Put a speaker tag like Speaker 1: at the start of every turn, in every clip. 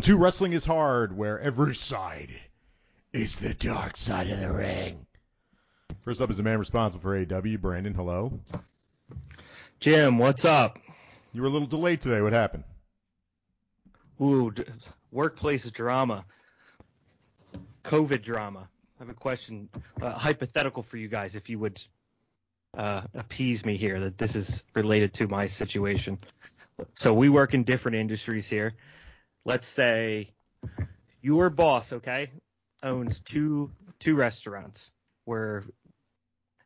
Speaker 1: Welcome to Wrestling is Hard, where every side is the dark side of the ring. First up is the man responsible for AEW, Brandon. Hello.
Speaker 2: Jim, what's up?
Speaker 1: You were a little delayed today. What happened?
Speaker 2: Ooh, d- workplace drama. COVID drama. I have a question, uh, hypothetical for you guys, if you would uh, appease me here, that this is related to my situation. So we work in different industries here. Let's say your boss, okay, owns two two restaurants where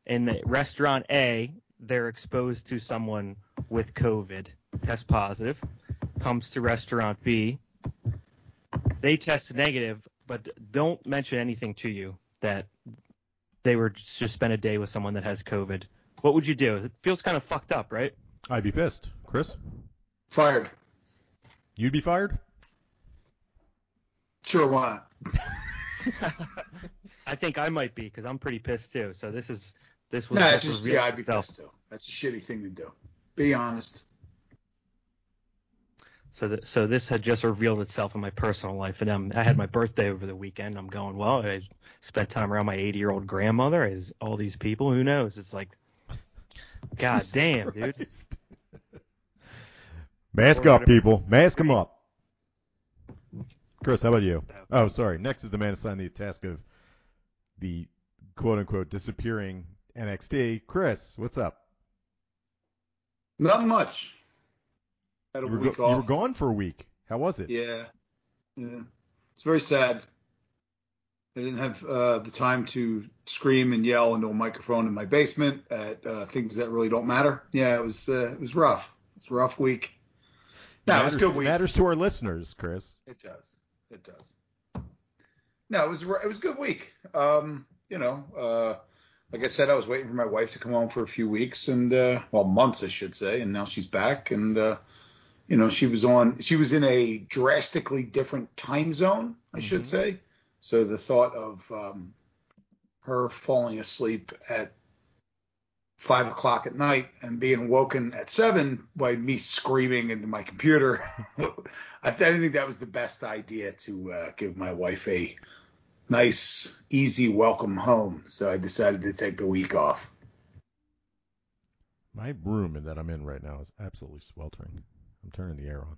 Speaker 2: in the restaurant A they're exposed to someone with COVID, test positive, comes to restaurant B, they test negative, but don't mention anything to you that they were just spent a day with someone that has COVID. What would you do? It feels kind of fucked up, right?
Speaker 1: I'd be pissed. Chris,
Speaker 3: Fired.
Speaker 1: you'd be fired?
Speaker 3: Sure, why not?
Speaker 2: I think I might be because I'm pretty pissed too. So this is this was
Speaker 3: Nah,
Speaker 2: just
Speaker 3: just yeah, I'd be
Speaker 2: itself.
Speaker 3: pissed too. That's a shitty thing to do. Be honest.
Speaker 2: So th- so this had just revealed itself in my personal life, and um, I had my birthday over the weekend. I'm going well. I spent time around my 80 year old grandmother. Is all these people? Who knows? It's like, god
Speaker 1: Jesus
Speaker 2: damn, dude.
Speaker 1: Mask up, people. Mask them up. Chris, how about you? Oh, sorry. Next is the man assigned the task of the quote unquote disappearing NXT. Chris, what's up?
Speaker 3: Not much. Had a
Speaker 1: You were,
Speaker 3: week
Speaker 1: go- you were gone for a week. How was it?
Speaker 3: Yeah. Yeah. It's very sad. I didn't have uh, the time to scream and yell into a microphone in my basement at uh, things that really don't matter. Yeah, it was uh, it was rough. It's a rough week. No, it was a good week.
Speaker 1: matters to our listeners, Chris.
Speaker 3: It does. It does. No, it was it was a good week. Um, you know, uh, like I said, I was waiting for my wife to come home for a few weeks and uh, well, months I should say, and now she's back and uh, you know, she was on she was in a drastically different time zone, I should
Speaker 1: Mhm.
Speaker 3: say. So the thought of um, her falling asleep at five o'clock at night and being woken at seven by me screaming into my computer. I didn't think that was the best idea to uh, give my wife a nice, easy welcome home. So I decided to take the week off.
Speaker 1: My room that I'm in right now is absolutely sweltering. I'm turning the air on.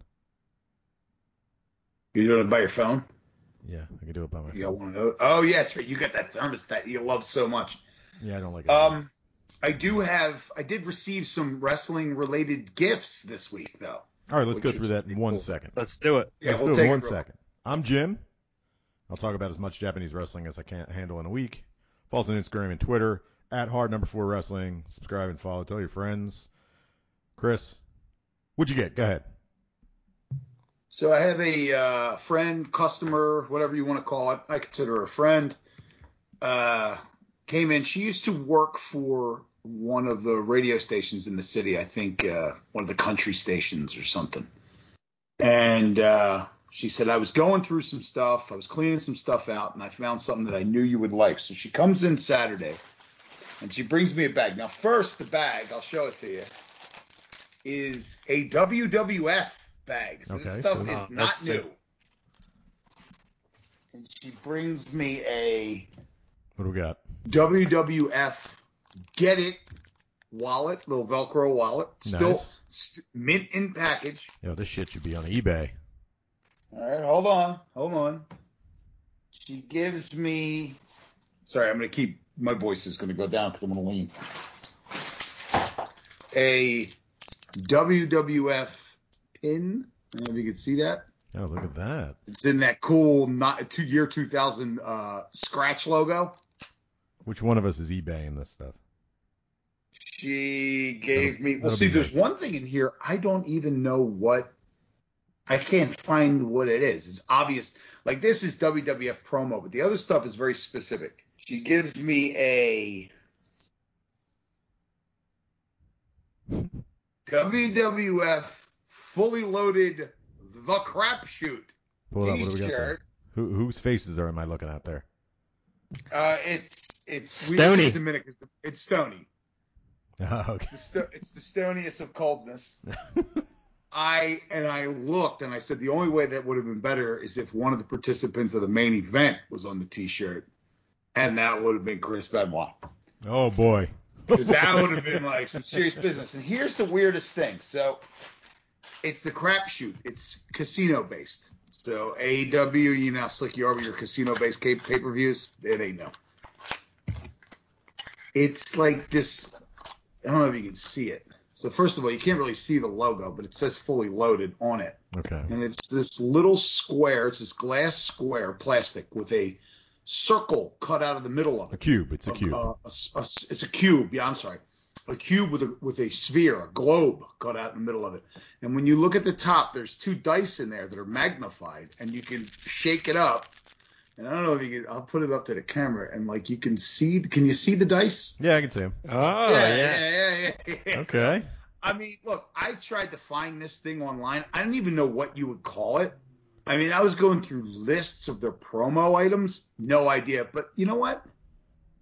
Speaker 3: You're doing it by your phone?
Speaker 1: Yeah, I can do it by my
Speaker 3: You got
Speaker 1: phone.
Speaker 3: one of those? Oh yeah, that's right. You got that thermostat you love so much.
Speaker 1: Yeah, I don't like it.
Speaker 3: Um, I do have. I did receive some wrestling related gifts this week though.
Speaker 1: All right, let's go through that in
Speaker 3: pretty
Speaker 1: one
Speaker 3: cool.
Speaker 1: second.
Speaker 2: Let's do it.
Speaker 3: Yeah,
Speaker 1: Let's
Speaker 3: we'll
Speaker 1: do it
Speaker 3: take
Speaker 1: in one
Speaker 3: it real-
Speaker 1: second. I'm Jim. I'll talk about as much Japanese wrestling as I can handle in a week. Follow us on Instagram and Twitter at hard number four wrestling. Subscribe and follow. Tell your friends. Chris, what'd you get? Go ahead.
Speaker 3: So I have a uh, friend, customer, whatever you want to call it. I consider her a friend. Uh, came in. She used to work for one of the radio stations in the city. I think uh, one of the country stations or something. And uh, she said I was going through some stuff. I was cleaning some stuff out, and I found something that I knew you would like. So she comes in Saturday, and she brings me a bag. Now, first, the bag. I'll show it to you. Is a WWF bag. So this stuff
Speaker 1: so-
Speaker 3: is not new. And she brings me a
Speaker 1: What do we got?
Speaker 3: WWF Get It wallet, little Velcro wallet, still
Speaker 1: Nice.
Speaker 3: st- mint in package.
Speaker 1: Yo, this shit should be on eBay.
Speaker 3: All right, hold on, hold on. She gives me. Sorry, I'm gonna keep my voice is gonna go down because I'm gonna lean. A WWF pin. I don't know if you can see that.
Speaker 1: Oh, look at that.
Speaker 3: It's in that cool not two year 2000 uh, scratch logo.
Speaker 1: Which one of us is eBaying this stuff?
Speaker 3: She gave
Speaker 1: That'll-
Speaker 3: me. Well, see, there's
Speaker 1: nice.
Speaker 3: one thing in here I don't even know what. I can't find what it is. It's obvious. Like this is WWF promo, but the other stuff is very specific. She gives me a WWF fully loaded the crapshoot
Speaker 1: Hold on, what do we got there? Who, whose faces are am I looking at there?
Speaker 3: Uh, it's it's we
Speaker 2: Stony.
Speaker 3: give us a minute 'cause the- it's Stony.
Speaker 1: Oh, okay.
Speaker 3: The sto- it's the stoniest of coldness. I and I looked and I said the only way that would have been better is if one of the participants of the main event was on the T-shirt, and that would have been Chris Benoit.
Speaker 1: Oh boy.
Speaker 3: Because that would have been like some serious business. And here's the weirdest thing. So it's the crapshoot. It's casino based. So AEW, you know, how slick you are with your casino based pay per views. It ain't no. It's like this. I don't know if you can see it. So first of all, you can't really see the logo, but it says fully loaded on it.
Speaker 1: Okay.
Speaker 3: And it's this little square. It's this glass square, plastic, with a circle cut out of the middle of it.
Speaker 1: A cube. It's a cube.
Speaker 3: Uh, a- a- it's a cube. Yeah, I'm sorry. A cube with a with a sphere, a globe cut out in the middle of it. And when you look at the top, there's two dice in there that are magnified, and you can shake it up. And I don't know if you can. I'll put it up to the camera, and like you can see. Can you see the dice?
Speaker 1: yeah, I can see them.
Speaker 2: Oh
Speaker 3: yeah, yeah, yeah, yeah.
Speaker 1: Okay.
Speaker 3: I mean, look, I tried to find this thing online. I don't even know what you would call it. I mean, I was going through lists of their promo items, no idea. But you know what?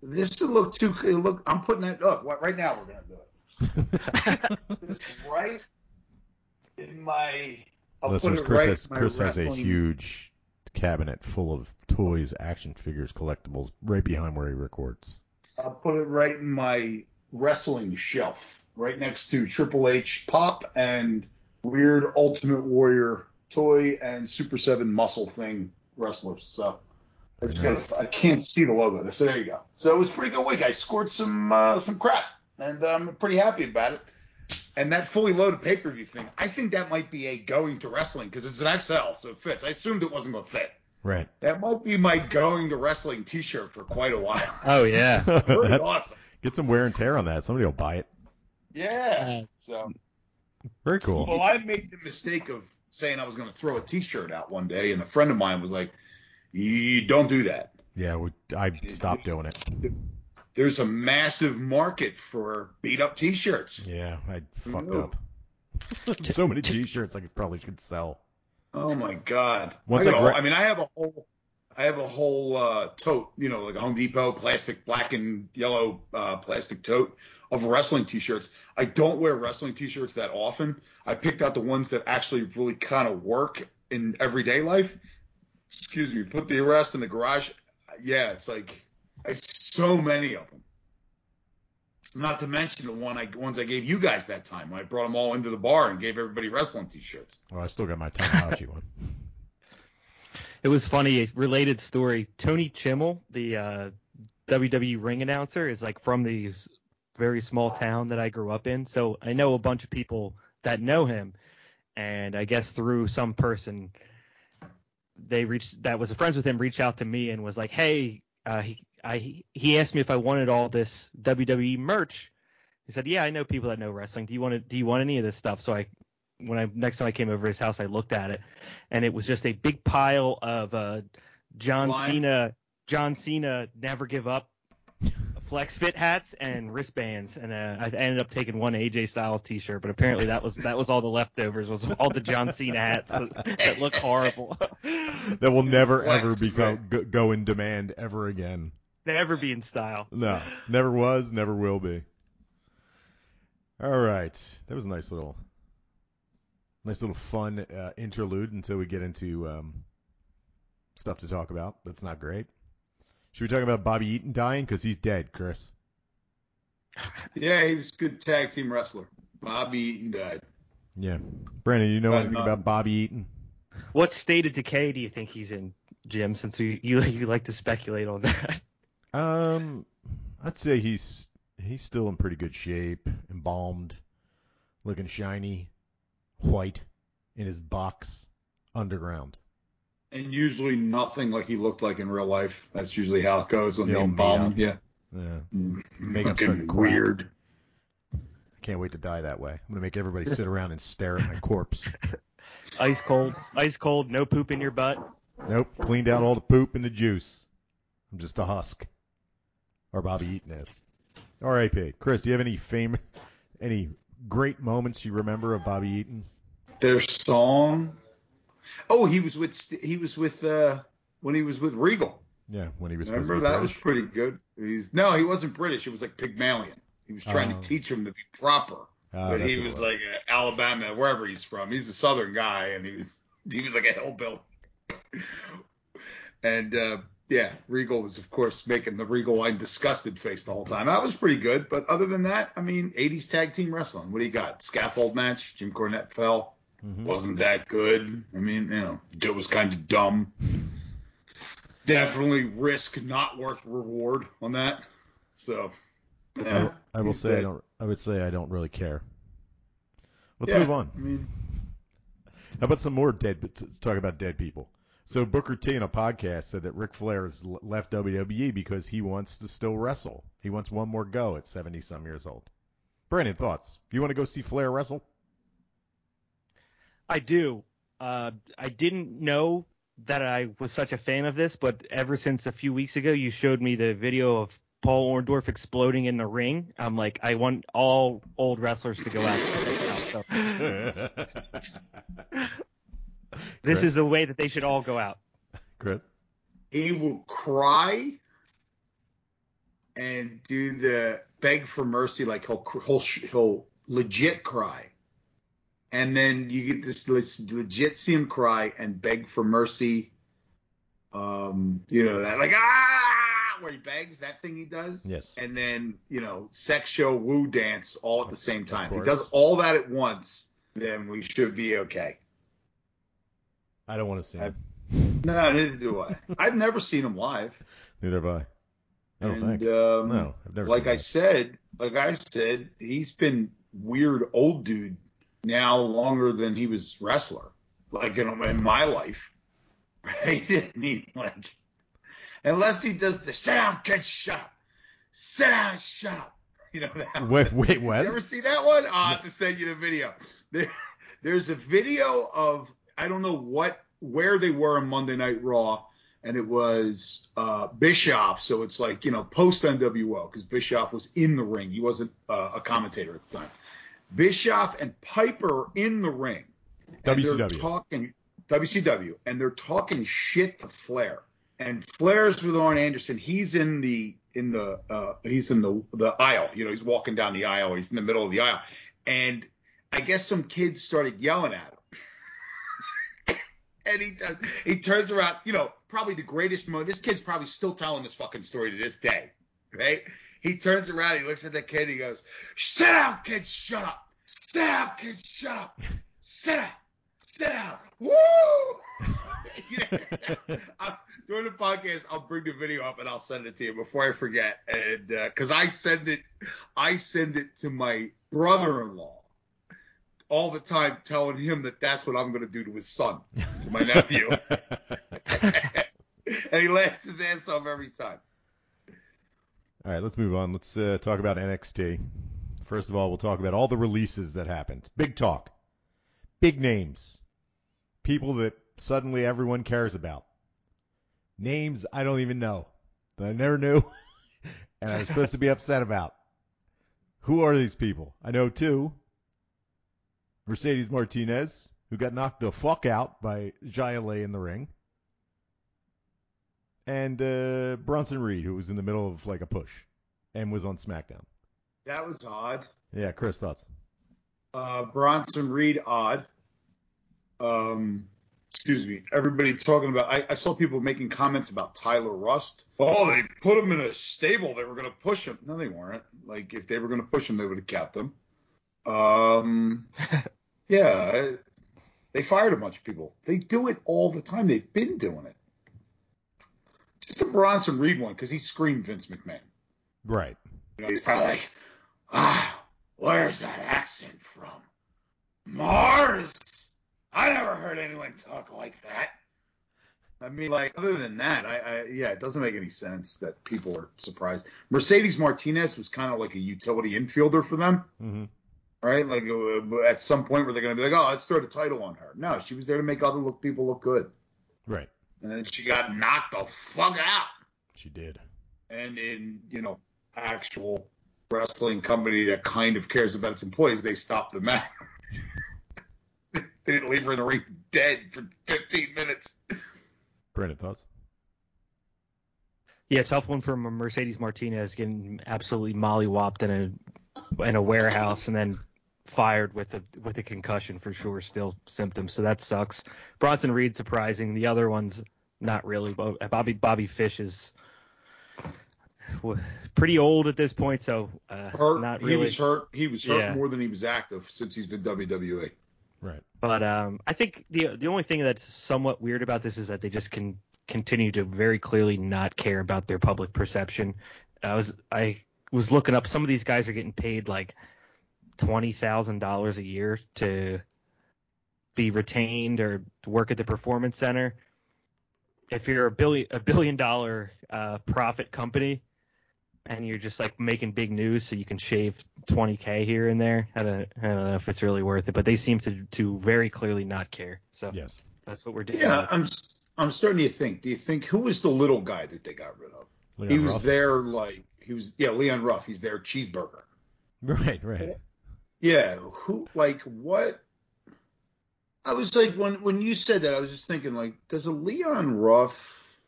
Speaker 3: This would look too. it Look, I'm putting it up what- right now. We're gonna do it. This right in my. I'll
Speaker 1: Listeners,
Speaker 3: put it
Speaker 1: Chris
Speaker 3: right
Speaker 1: has
Speaker 3: in my
Speaker 1: Chris has a huge cabinet full of toys, action figures, collectibles, right behind where he records.
Speaker 3: I'll put it right in my wrestling shelf, right next to Triple H Pop and Weird Ultimate Warrior toy and Super Seven muscle thing wrestlers. So I just
Speaker 1: Nice.
Speaker 3: gotta, I can't see the logo. So there you go. So it was pretty good week. I scored some uh, some crap, and I'm pretty happy about it. And that fully loaded pay per view thing, I think that might be a going to wrestling because it's an XL, so it fits. I assumed it wasn't gonna fit.
Speaker 1: Right.
Speaker 3: That might be my going to wrestling T-shirt for quite a while.
Speaker 2: Oh yeah.
Speaker 3: Pretty
Speaker 1: That's-
Speaker 3: awesome.
Speaker 1: Get some wear and tear on that. Somebody will buy it.
Speaker 3: Yeah. So,
Speaker 1: Very cool.
Speaker 3: well, I made the mistake of saying I was going to throw a T-shirt out one day, and a friend of mine was like, "You don't do that.
Speaker 1: Yeah, we, I stopped doing it.
Speaker 3: There's a massive market for beat up T-shirts."
Speaker 1: Yeah, I fucked
Speaker 3: No.
Speaker 1: up. so many T-shirts I could probably could sell.
Speaker 3: Oh my God.
Speaker 1: Once
Speaker 3: I,
Speaker 1: I
Speaker 3: whole-
Speaker 1: gra-
Speaker 3: I mean, I have a whole, I have a whole uh, tote, you know, like a Home Depot plastic black and yellow uh, plastic tote of wrestling T-shirts. I don't wear wrestling T-shirts that often. I picked out the ones that actually really kind of work in everyday life. Excuse me. Put the rest in the garage. Yeah, it's like I so many of them. Not to mention the one I ones I gave you guys that time when I brought them all into the bar and gave everybody wrestling T-shirts.
Speaker 1: Well, I still got my Tanahashi one.
Speaker 2: It was funny. A related story. Tony Chimel, the uh, WWE ring announcer, is like from the very small town that I grew up in. So I know a bunch of people that know him, and I guess through some person, they reached that was friends with him reached out to me and was like, "Hey, uh, he I he asked me if I wanted all this WWE merch." He said, "Yeah, I know people that know wrestling. Do you want to, Do you want any of this stuff?" So I, when I next time I came over to his house, I looked at it, and it was just a big pile of uh, John
Speaker 3: Slime?
Speaker 2: Cena, John Cena, never give up, flex fit hats and wristbands, and uh, I ended up taking one AJ Styles T-shirt, but apparently that was that was all the leftovers was all the John Cena hats that, that look horrible,
Speaker 1: that will never
Speaker 3: Flex,
Speaker 1: ever become go, go in demand ever again.
Speaker 2: Never be in style.
Speaker 1: No, never was, never will be. All right, that was a nice little, nice little fun uh, interlude until we get into um, stuff to talk about. That's not great. Should we talk about Bobby Eaton dying? Because he's dead, Chris.
Speaker 3: Yeah, he was a good tag team wrestler. Bobby Eaton died.
Speaker 1: Yeah. Brandon, you know
Speaker 3: Uh,
Speaker 1: anything
Speaker 3: no.
Speaker 1: about Bobby Eaton?
Speaker 2: What state of decay do you think he's in, Jim? Since you you, you like to speculate on that.
Speaker 1: Um, I'd say he's he's still in pretty good shape, embalmed, looking shiny, white, in his box, underground.
Speaker 3: And usually nothing like he looked like in real life. That's usually how it goes when
Speaker 1: Yeah,
Speaker 3: they
Speaker 1: all
Speaker 3: embalm him. Yeah.
Speaker 1: Yeah. Makeup
Speaker 3: Fucking
Speaker 1: starting to crack.
Speaker 3: weird.
Speaker 1: I can't wait to die that way. I'm gonna make everybody sit around and stare at my corpse.
Speaker 2: Ice cold, ice cold, no poop in your butt.
Speaker 1: Nope, cleaned out all the poop and the juice. I'm just a husk. Or Bobby Eaton is. R.I.P. Chris, do you have any famous, any great moments you remember of Bobby Eaton?
Speaker 3: Their song. Oh, he was with he was with uh when he was with Regal.
Speaker 1: Yeah, when he was
Speaker 3: Remember that was pretty good. He's no, he wasn't British. It was like Pygmalion. He was trying
Speaker 1: Oh.
Speaker 3: to teach him to be proper.
Speaker 1: Ah,
Speaker 3: but he
Speaker 1: it
Speaker 3: was like uh, Alabama, wherever he's from. He's a Southern guy, and he was he was like a hillbilly. and uh, yeah, Regal was of course making the Regal line disgusted face the whole time. That was pretty good, but other than that, I mean, 80s tag team wrestling. What do you got? Scaffold match. Jim Cornette fell.
Speaker 1: Mhm.
Speaker 3: Wasn't that good. I mean, you know, it was kind of dumb. Definitely risk not worth reward on that. So. Yeah,
Speaker 1: I will
Speaker 3: he's
Speaker 1: say I don't. I would say I don't really care. Let's
Speaker 3: Yeah,
Speaker 1: move on.
Speaker 3: I mean,
Speaker 1: How about some more dead? Let's talk about dead people. So Booker T in a podcast said that Ric Flair has left WWE because he wants to still wrestle. He wants one more go at 70 some years old. Brandon, thoughts? You want to go see Flair wrestle?
Speaker 2: I do. Uh, I didn't know that I was such a fan of this, but ever since a few weeks ago, you showed me the video of Paul Orndorff exploding in the ring. I'm like, I want all old wrestlers to go out. So this
Speaker 1: Chris?
Speaker 2: is the way that they should all go out.
Speaker 1: Chris.
Speaker 3: he will cry and do the beg for mercy, like he'll he'll he'll legit cry, and then you get this legit see him cry and beg for mercy. Um, you know that like ah, where he begs that thing he does.
Speaker 1: Yes.
Speaker 3: And then you know sex show woo dance all at the same time. If he does all that at once, then we should be okay.
Speaker 1: I don't want to see him.
Speaker 3: No, neither do I. I've never seen him live.
Speaker 1: Neither have I. I don't
Speaker 3: and,
Speaker 1: think.
Speaker 3: Um,
Speaker 1: no, I've never.
Speaker 3: like I said, like I said, he's been weird old dude now longer than he was wrestler. Like in, in my life, right? I mean, like unless he does the sit down, kid, shut up, sit down, and shut up. You know that.
Speaker 1: Wait, wait, what?
Speaker 3: Did you ever see that one? I'll have to send you the video. There, there's a video of I don't know what where they were on Monday Night Raw, and it was uh, Bischoff. So it's like you know post NWO because Bischoff was in the ring. He wasn't uh, a commentator at the time. Bischoff and Piper in the ring.
Speaker 1: WCW.
Speaker 3: talking WCW, and they're talking shit to Flair. And Flair's with Arn Anderson. He's in the in the uh, he's in the the aisle. You know, he's walking down the aisle. He's in the middle of the aisle, and I guess some kids started yelling at him. And he does. He turns around. You know, probably the greatest moment. This kid's probably still telling this fucking story to this day, right? He turns around. He looks at the kid. He goes, "Sit down, kid. Shut up. Sit down, kid. Shut up. Sit down. Sit down. Woo!" During the podcast, I'll bring the video up and I'll send it to you before I forget. And uh, because I send it, I send it to my brother-in-law all the time, telling him that that's what I'm going to do to his son, to my nephew, and he laughs his ass off every time.
Speaker 1: All right, let's move on. Let's uh, talk about NXT. First of all, we'll talk about all the releases that happened. Big talk. Big names. People that suddenly everyone cares about. Names I don't even know. That I never knew. and I was supposed to be upset about. Who are these people? I know two. Mercedes Martinez, who got knocked the fuck out by Jaya Lay in the ring. And uh, Bronson Reed, who was in the middle of like a push and was on SmackDown.
Speaker 3: That was odd.
Speaker 1: Yeah, Chris, thoughts?
Speaker 3: Uh, Bronson Reed, odd. Um, excuse me. Everybody talking about. I, I saw people making comments about Tyler Rust. Oh, they put him in a stable. They were going to push him. No, they weren't. Like if they were going to push him, they would have kept him. Um, yeah, they fired a bunch of people. They do it all the time. They've been doing it. Just the Bronson Reed one because he screamed Vince McMahon.
Speaker 1: Right.
Speaker 3: You know, he's probably like, ah, where's that accent from? Mars. I never heard anyone talk like that. I mean, like, other than that, I, I yeah, it doesn't make any sense that people are surprised. Mercedes Martinez was kind of like a utility infielder for them,
Speaker 1: Mm-hmm.
Speaker 3: Right? Like, uh, at some point where they're going to be like, oh, let's throw the title on her. No, she was there to make other look people look good.
Speaker 1: Right.
Speaker 3: And then she got knocked the fuck out.
Speaker 1: She did.
Speaker 3: and in you know actual wrestling company that kind of cares about its employees, they stopped the match. they didn't leave her in the ring dead for 15 minutes.
Speaker 1: Brandon, thoughts?
Speaker 2: Yeah, tough one for Mercedes Martinez getting absolutely mollywopped in a in a warehouse and then fired with a with a concussion for sure, still symptoms. So that sucks. Bronson Reed surprising. The other ones not really. Bobby Bobby Fish is pretty old at this point, so uh,
Speaker 3: hurt.
Speaker 2: not
Speaker 3: He was hurt. He was hurt
Speaker 2: Yeah.
Speaker 3: more than he was active since he's been WWE.
Speaker 1: Right.
Speaker 2: But um, I think the the only thing that's somewhat weird about this is that they just can continue to very clearly not care about their public perception. I was I was looking up some of these guys are getting paid like twenty thousand dollars a year to be retained or to work at the performance center. If you're a billion a billion dollar uh, profit company and you're just like making big news so you can shave 20k here and there, I don't I don't know if it's really worth it. But they seem to to very clearly not care. So
Speaker 1: Yes.
Speaker 2: that's what we're doing.
Speaker 3: Yeah, I'm I'm starting to think. Do you think who was the little guy that they got rid of?
Speaker 1: Leon
Speaker 3: he was
Speaker 1: Ruff?
Speaker 3: there like he was yeah Leon Ruff. He's their cheeseburger.
Speaker 1: Right. Right.
Speaker 3: Yeah, who like what? I was like when when you said that, I was just thinking like, does a Leon Ruff?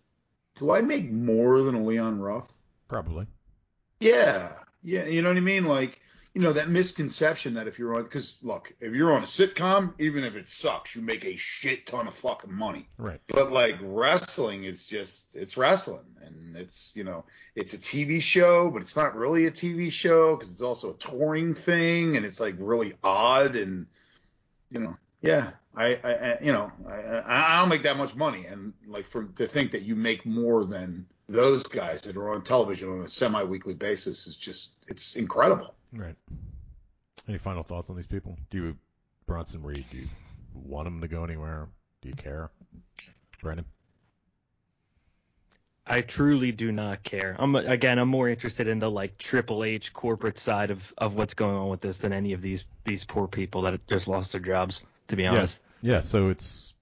Speaker 3: Do I make more than a Leon Ruff?
Speaker 1: Probably.
Speaker 3: Yeah, yeah, you know what I mean. Like you know that misconception that if you're on because look, if you're on a sitcom, even if it sucks, you make a shit ton of fucking money.
Speaker 1: Right.
Speaker 3: But like wrestling is just it's wrestling and it's you know it's a TV show but it's not really a TV show because it's also a touring thing and it's like really odd and you know yeah I, I, I you know I, I I don't make that much money and like for to think that you make more than those guys that are on television on a semi-weekly basis is just it's incredible.
Speaker 1: Right. Any final thoughts on these people? Do you, Bronson Reed, do you want them to go anywhere? Do you care? Brandon?
Speaker 2: I truly do not care. I'm again, I'm more interested in the like Triple H corporate side of of what's going on with this than any of these these poor people that just lost their jobs. To be honest.
Speaker 1: Yeah, so it's,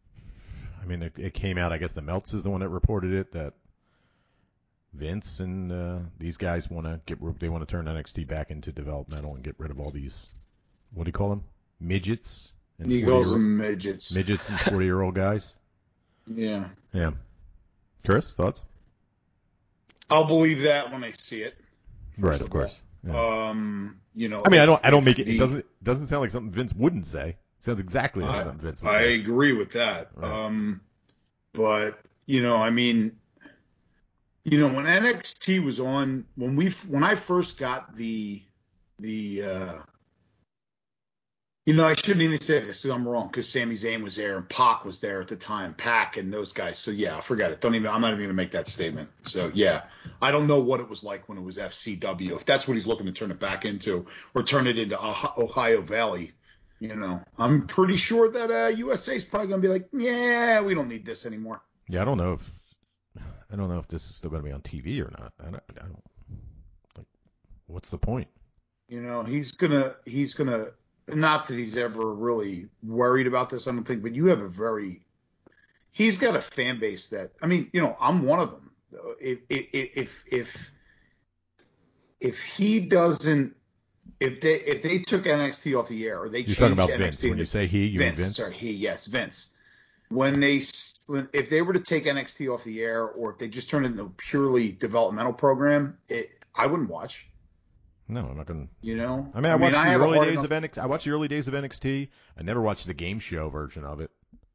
Speaker 1: I mean, it, it came out, I guess the Melts is the one that reported it, that Vince and uh, these guys want to get, they want to turn NXT back into developmental and get rid of all these, what do you call them? Midgets? And
Speaker 3: Eagles
Speaker 1: 40
Speaker 3: and midgets.
Speaker 1: midgets and 40 year old guys?
Speaker 3: Yeah.
Speaker 1: Yeah. Chris, thoughts?
Speaker 3: I'll believe that when I see it.
Speaker 1: Right,
Speaker 3: of
Speaker 1: course. Yeah.
Speaker 3: Um, you know.
Speaker 1: I mean, I don't, I don't make it,
Speaker 3: the-
Speaker 1: it doesn't, doesn't sound like something Vince wouldn't say. sounds exactly like
Speaker 3: I-
Speaker 1: something Vince would
Speaker 3: I
Speaker 1: say.
Speaker 3: agree with that.
Speaker 1: Right.
Speaker 3: Um, but you know, I mean, you know, when NXT was on, when we, when I first got the, the, uh, you know, I shouldn't even say this because I'm wrong because Sami Zayn was there and Pac was there at the time, Pac and those guys. So yeah, I forget it. Don't even. I'm not even gonna make that statement. So yeah, I don't know what it was like when it was FCW. If that's what he's looking to turn it back into, or turn it into Ohio Ohio Valley, you know, I'm pretty sure that uh, USA is probably gonna be like, yeah, we don't need this anymore.
Speaker 1: Yeah, I don't know if I don't know if this is still going to be on TV or not. I don't, I don't like. What's the point?
Speaker 3: You know, he's gonna he's gonna not that he's ever really worried about this, I don't think, but you have a very he's got a fan base that I mean, you know, I'm one of them. If if if if, if he doesn't if they if they took NXT off the air or they
Speaker 1: You're talking about
Speaker 3: NXT
Speaker 1: Vince. When you say he, you
Speaker 3: Vince,
Speaker 1: mean Vince?
Speaker 3: sorry, he, yes, Vince. When they, when, if they were to take NXT off the air, or if they just turned it into a purely developmental program, it, I wouldn't watch.
Speaker 1: No, I'm not going to.
Speaker 3: You know,
Speaker 1: I mean, I watched the early days
Speaker 3: enough-
Speaker 1: of NXT. I watched the early days of NXT. I never watched the game show version of it.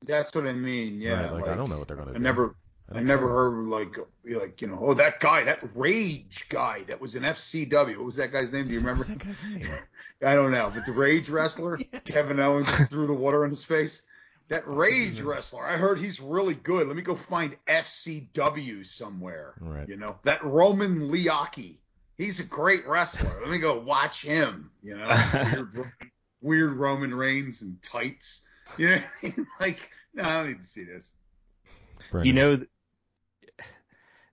Speaker 3: That's what I mean. Yeah,
Speaker 1: Right, like, I don't know what they're gonna
Speaker 3: I
Speaker 1: do.
Speaker 3: never,
Speaker 1: I
Speaker 3: I, never heard like, like you know, oh that guy, that Rage guy that was in FCW. What was that guy's name? Do you remember?
Speaker 1: What's that guy's name?
Speaker 3: I don't know, but the Rage wrestler, Kevin Owens threw the water in his face. That Rage wrestler, I heard he's really good. Let me go find FCW somewhere.
Speaker 1: Right.
Speaker 3: You know, that Roman Leakee, he's a great wrestler. Let me go watch him. You know, weird, weird Roman Reigns and tights. You know, I mean? like, no, I don't need to see this.
Speaker 2: You know,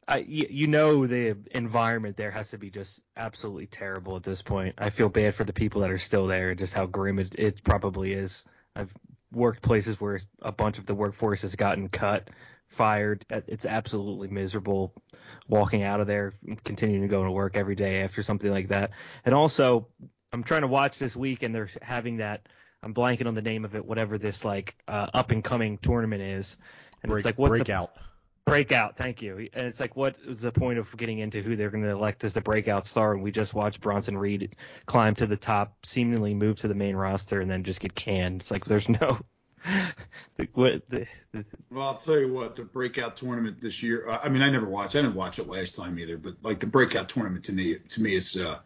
Speaker 2: I, you, you know the environment there has to be just absolutely terrible at this point. I feel bad for the people that are still there, just how grim it, it probably is. I've worked places where a bunch of the workforce has gotten cut, fired. It's absolutely miserable walking out of there, continuing to go to work every day after something like that. And also, I'm trying to watch this week, and they're having that. I'm blanking on the name of it, whatever this like uh, up and coming tournament is. And
Speaker 1: Break,
Speaker 2: it's like what's the
Speaker 1: breakout.
Speaker 2: Thank you. And it's like, what is the point of getting into who they're going to elect as the breakout star? And we just watched Bronson Reed climb to the top, seemingly move to the main roster, and then just get canned. It's like there's no. the, what, the, the,
Speaker 3: Well, I'll tell you what, the breakout tournament this year. I mean, I never watched. I didn't watch it last time either. But like the breakout tournament to me, to me is uh,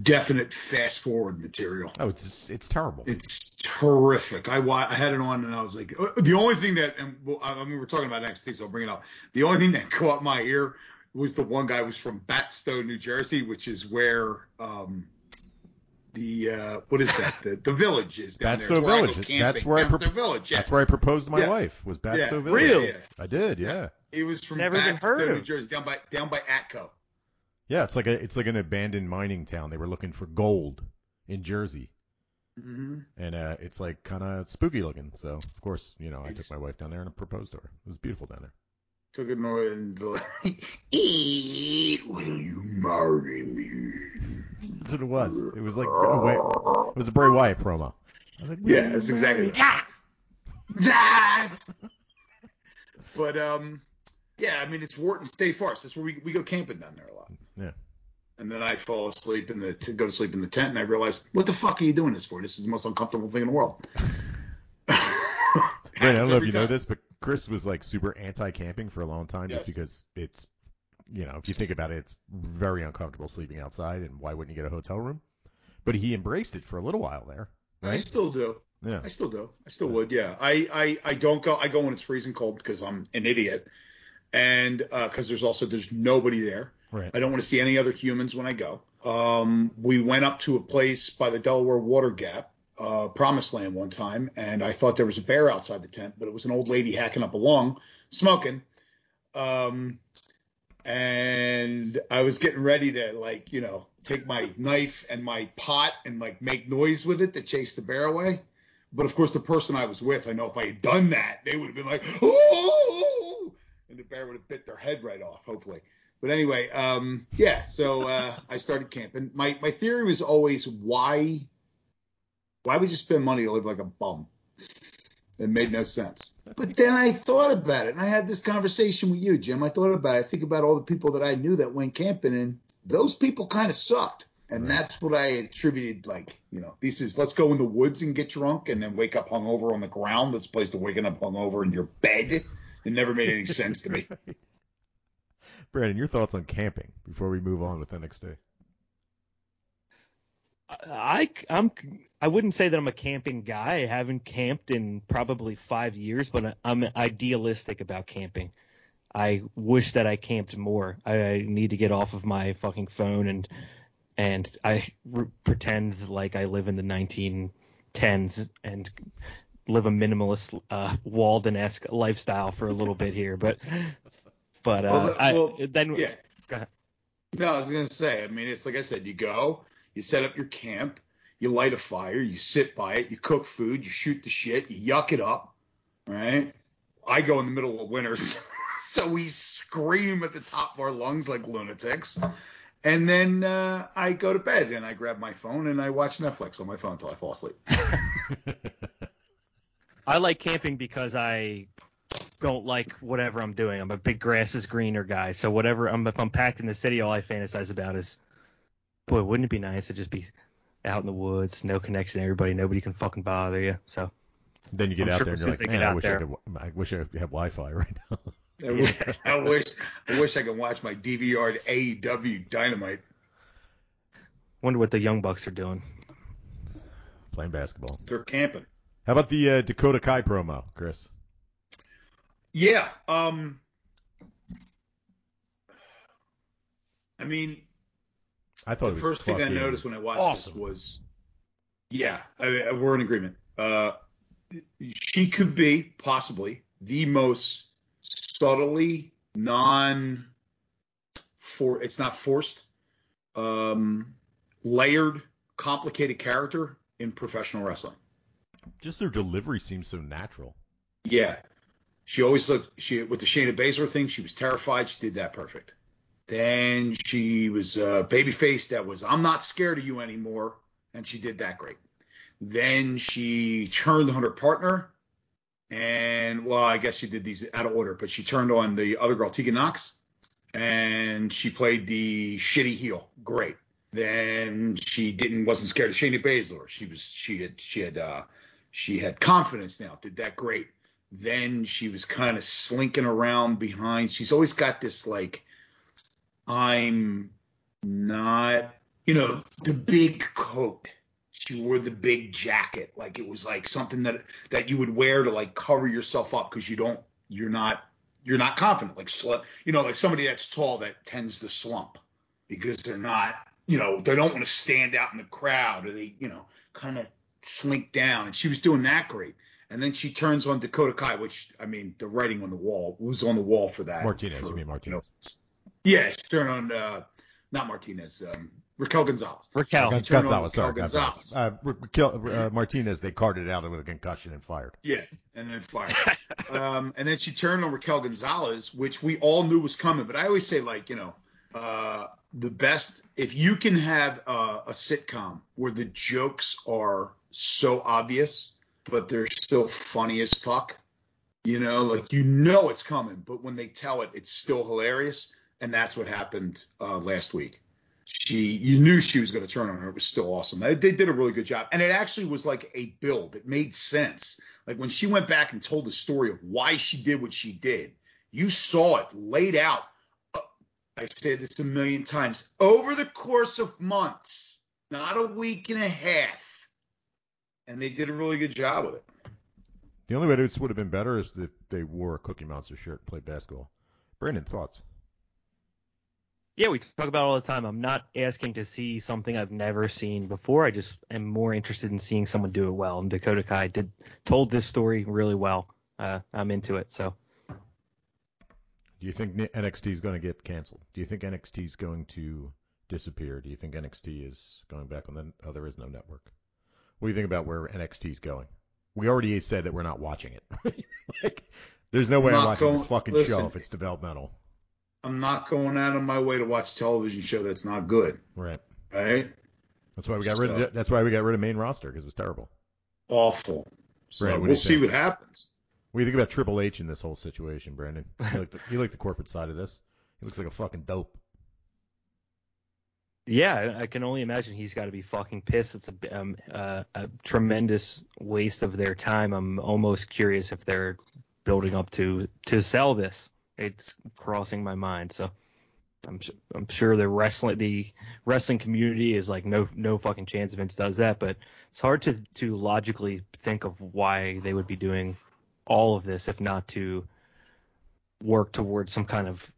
Speaker 3: definite fast forward material.
Speaker 1: Oh, it's just, it's terrible.
Speaker 3: It's horrific. I I had it on and I was like, uh, the only thing that, and well, I I mean, we're talking about NXT, so I'll bring it up. The only thing that caught my ear was the one guy was from Batsto, New Jersey, which is where um the uh what is that? The, the village is down there.
Speaker 1: Batsto
Speaker 3: It's where I go
Speaker 1: Village. That's where I pro-
Speaker 3: Village. Yeah.
Speaker 1: That's where I proposed to my
Speaker 3: Yeah.
Speaker 1: wife. Was Batsto
Speaker 3: Yeah.
Speaker 1: Village.
Speaker 2: Really?
Speaker 3: Yeah.
Speaker 1: I did. Yeah.
Speaker 3: He was from
Speaker 2: Never even heard Batsto,
Speaker 3: New Jersey, down by down by Atco.
Speaker 1: Yeah. It's like a it's like an abandoned mining town. They were looking for gold in Jersey,
Speaker 3: Mm-hmm.
Speaker 1: and uh, it's like kind of spooky looking. So of course, you know, I
Speaker 3: It's-
Speaker 1: took my wife down there and I proposed to her. It was beautiful down there.
Speaker 3: Took it more and will you marry me?
Speaker 1: That's what it was. It was like a way, it was a Bray Wyatt promo. I was like,
Speaker 3: Yeah, that's exactly that. That. But um, yeah, I mean it's Wharton State Forest. That's where we we go camping down there a lot.
Speaker 1: Yeah.
Speaker 3: And then I fall asleep in the to go to sleep in the tent, and I realize, what the fuck are you doing this for? This is the most uncomfortable thing in the world.
Speaker 1: Brandon, I don't know if you know this, but Chris was like super anti-camping for a long time, just because it's, you know, if you think about it, it's very uncomfortable sleeping outside, and why wouldn't you get a hotel room? But he embraced it for a little while there,
Speaker 3: I still do.
Speaker 1: Yeah.
Speaker 3: I still do. I still would. Yeah. I I, I don't go. I go when it's freezing cold because I'm an idiot, and uh, because there's also there's nobody there.
Speaker 1: Right.
Speaker 3: I don't want to see any other humans when I go. Um, we went up to a place by the Delaware Water Gap, uh, Promised Land one time, and I thought there was a bear outside the tent, but it was an old lady hacking up a lung, smoking. Um, and I was getting ready to like, you know, take my knife and my pot and like make noise with it to chase the bear away. But of course, the person I was with, I know if I had done that, they would have been like, oh, and the bear would have bit their head right off, hopefully. But anyway, um, yeah. So uh, I started camping. My my theory was always why why would you spend money to live like a bum? It made no sense. But then I thought about it, and I had this conversation with you, Jim. I thought about it. I think about all the people that I knew that went camping, and those people kind of sucked. And
Speaker 1: Right.
Speaker 3: that's what I attributed, like, you know, this is let's go in the woods and get drunk and then wake up hungover on the ground. That's place to waking up hungover in your bed. It never made any sense to me.
Speaker 1: Brandon, your thoughts on camping before we move on with NXT?
Speaker 2: I I'm I wouldn't say that I'm a camping guy. I haven't camped in probably five years, but I'm idealistic about camping. I wish that I camped more. I, I need to get off of my fucking phone and and I re- pretend like I live in the 1910s and live a minimalist uh, Walden-esque lifestyle for a little bit here. But but uh,
Speaker 3: Well,
Speaker 2: I, then
Speaker 3: Yeah.
Speaker 2: Go ahead.
Speaker 3: No, I was gonna say. I mean, it's like I said. You go, you set up your camp, you light a fire, you sit by it, you cook food, you shoot the shit, you yuck it up, right? I go in the middle of winters, so we scream at the top of our lungs like lunatics, and then uh, I go to bed and I grab my phone and I watch Netflix on my phone until I fall asleep.
Speaker 2: I like camping because I don't like whatever I'm doing. I'm a big grass is greener guy. So whatever I'm if I'm packed in the city, all I fantasize about is, boy, wouldn't it be nice to just be out in the woods, no connection to everybody, nobody can fucking bother you. So
Speaker 1: Then you get
Speaker 2: I'm
Speaker 1: out
Speaker 2: sure
Speaker 1: there and you're like, man, I
Speaker 2: out
Speaker 1: wish I could. I wish I could have Wi-Fi right now.
Speaker 3: I wish, I wish, I wish I could watch my DVR AEW Dynamite.
Speaker 2: wonder what the young bucks are doing.
Speaker 1: Playing basketball.
Speaker 3: They're camping.
Speaker 1: How about the uh, Dakota Kai promo, Chris?
Speaker 3: Yeah. Um. I mean,
Speaker 1: I thought
Speaker 3: the first thing I noticed when I watched
Speaker 1: awesome.
Speaker 3: this was, yeah, I, I- we're in agreement. Uh, she could be possibly the most subtly non for it's not forced, um, layered, complicated character in professional wrestling.
Speaker 1: Just their delivery seems so natural.
Speaker 3: Yeah. She always looked she with the Shayna Baszler thing, she was terrified. She did that perfect. Then she was uh babyface that was I'm not scared of you anymore, and she did that great. Then she turned on her partner and well, I guess she did these out of order, but she turned on the other girl, Tegan Knox, and she played the shitty heel. Great. Then she didn't wasn't scared of Shayna Baszler. She was she had she had uh she had confidence now. Did that great. Then she was kind of slinking around behind. She's always got this like I'm not, you know, the big coat. She wore the big jacket, like it was like something that that you would wear to like cover yourself up because you don't, you're not, you're not confident. Like, sl- you know, like somebody that's tall that tends to slump because they're not, you know, they don't want to stand out in the crowd or they, you know, kind of slink down. And she was doing that great. And then she turns on Dakota Kai, which I mean, the writing on the wall was on the wall for that.
Speaker 1: Martinez,
Speaker 3: for,
Speaker 1: you mean Martinez?
Speaker 3: You know, Yes, turn on uh, not Martinez, um, Raquel Gonzalez.
Speaker 2: Raquel.
Speaker 3: Gon-
Speaker 1: Gonzalez,
Speaker 3: turn
Speaker 1: sorry,
Speaker 3: Raquel
Speaker 1: Gonzalez. Uh, Raquel, uh, Martinez, they carted out with a concussion and fired.
Speaker 3: Yeah, and then fired. um, and then she turned on Raquel Gonzalez, which we all knew was coming. But I always say, like, you know, uh, the best if you can have uh, a sitcom where the jokes are so obvious, but they're still funny as fuck. You know, like you know it's coming, but when they tell it, it's still hilarious and that's what happened uh, last week. She, you knew she was going to turn on her. It was still awesome. They, they, did a really good job, and it actually was like a build. It made sense. Like when she went back and told the story of why she did what she did, you saw it laid out. Uh, I said this a million times over the course of months, not a week and a half, and they did a really good job with it.
Speaker 1: The only way this would have been better is that they wore a Cookie Monster shirt and played basketball. Brandon, thoughts?
Speaker 2: Yeah, we talk about it all the time. I'm not asking to see something I've never seen before. I just am more interested in seeing someone do it well. And Dakota Kai did told this story really well. Uh, I'm into it. So.
Speaker 1: Do you think NXT is going to get canceled? Do you think NXT is going to disappear? Do you think NXT is going back on the? Oh, there is no network. What do you think about where NXT is going? We already said that we're not watching it. like, there's no way I'm, I'm watching going, this fucking listen, show if it's developmental.
Speaker 3: I'm not going out of my way to watch a television show that's not good.
Speaker 1: Right.
Speaker 3: Right.
Speaker 1: That's why we got so, rid of. That's why we got rid of main roster because it was terrible.
Speaker 3: Awful. So Brandon, we'll see what happens.
Speaker 1: What do you think about Triple H in this whole situation, Brandon? You like, the, you like the corporate side of this? He looks like a fucking dope.
Speaker 2: Yeah, I can only imagine he's got to be fucking pissed. It's a, um, uh, a tremendous waste of their time. I'm almost curious if they're building up to to sell this it's crossing my mind. So I'm I'm sure the wrestling the wrestling community is like no no fucking chance Vince does that, but it's hard to to logically think of why they would be doing all of this if not to work towards some kind of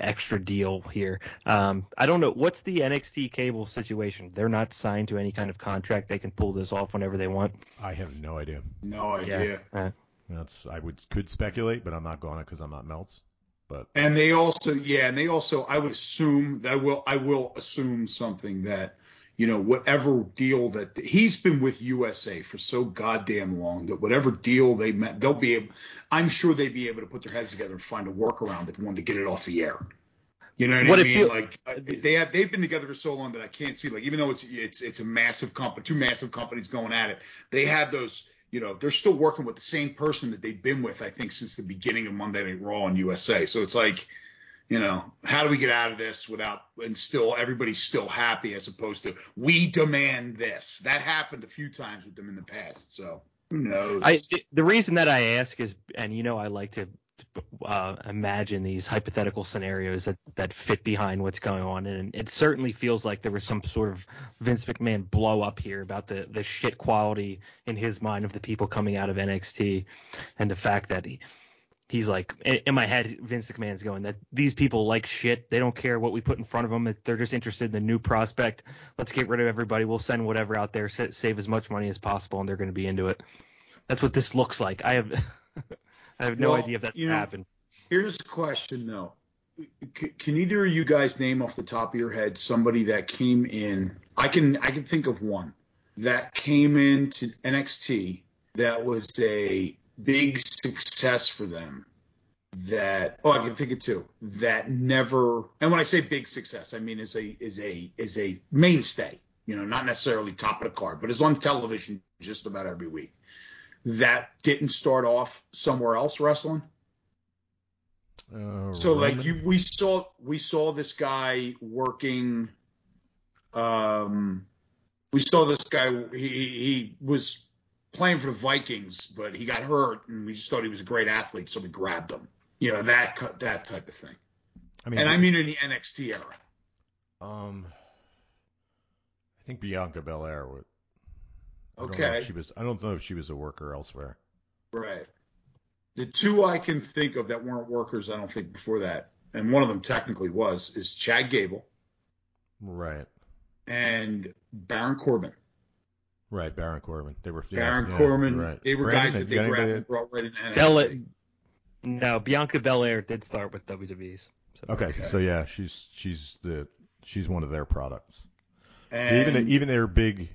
Speaker 2: extra deal here. Um, I don't know what's the NXT cable situation. They're not signed to any kind of contract. They can pull this off whenever they want.
Speaker 1: I have no idea.
Speaker 3: No idea.
Speaker 2: Yeah. Uh,
Speaker 1: That's I would could speculate, but I'm not going to because I'm not Melts. But
Speaker 3: and they also yeah, and they also I would assume that I will I will assume something that you know whatever deal that he's been with USA for so goddamn long that whatever deal they met they'll be able I'm sure they'd be able to put their heads together and find a workaround if wanted to get it off the air. You know what, what I mean? like they have they've been together for so long that I can't see like even though it's it's it's a massive company, two massive companies going at it, they have those you know, they're still working with the same person that they've been with, I think, since the beginning of Monday Night Raw on USA. So it's like, you know, how do we get out of this without and still everybody's still happy as opposed to we demand this. That happened a few times with them in the past. So who knows?
Speaker 2: I the reason that I ask is, and you know, I like to uh, imagine these hypothetical scenarios that, that fit behind what's going on. And it certainly feels like there was some sort of Vince McMahon blow up here about the, the shit quality in his mind of the people coming out of NXT and the fact that he, he's like, in my head, Vince McMahon's going that these people like shit. They don't care what we put in front of them. They're just interested in the new prospect. Let's get rid of everybody. We'll send whatever out there, save as much money as possible, and they're going to be into it. That's what this looks like. I have. I have no well, idea if that's going to happen.
Speaker 3: Here's a question though. can either of you guys name off the top of your head somebody that came in? I can I can think of one that came into NXT that was a big success for them. That oh I can think of two that never and when I say big success I mean is a is a is a mainstay you know not necessarily top of the card but is on television just about every week that didn't start off somewhere else wrestling?
Speaker 1: Uh,
Speaker 3: So like you, we saw we saw this guy working. Um, we saw this guy. He he was playing for the Vikings, but he got hurt, and we just thought he was a great athlete, so we grabbed him. You know that that type of thing.
Speaker 1: I mean,
Speaker 3: And I mean in the NXT era.
Speaker 1: um, I think Bianca Belair would. I don't know
Speaker 3: Okay.
Speaker 1: she was. I don't know if she was a worker elsewhere.
Speaker 3: Right. The two I can think of that weren't workers, I don't think before that, and one of them technically was, is Chad Gable
Speaker 1: Right.
Speaker 3: and Baron Corbin.
Speaker 1: Right. Baron Corbin. They were.
Speaker 3: Baron
Speaker 1: yeah,
Speaker 3: Corbin,
Speaker 1: you're Right.
Speaker 3: they were
Speaker 1: Brandon,
Speaker 3: guys that they grabbed and brought right into NXT.
Speaker 2: Bella, no, Bianca Belair did start with WWE's. So.
Speaker 1: Okay,
Speaker 3: Okay.
Speaker 1: so yeah, she's she's the she's one of their products.
Speaker 3: And
Speaker 1: even even their big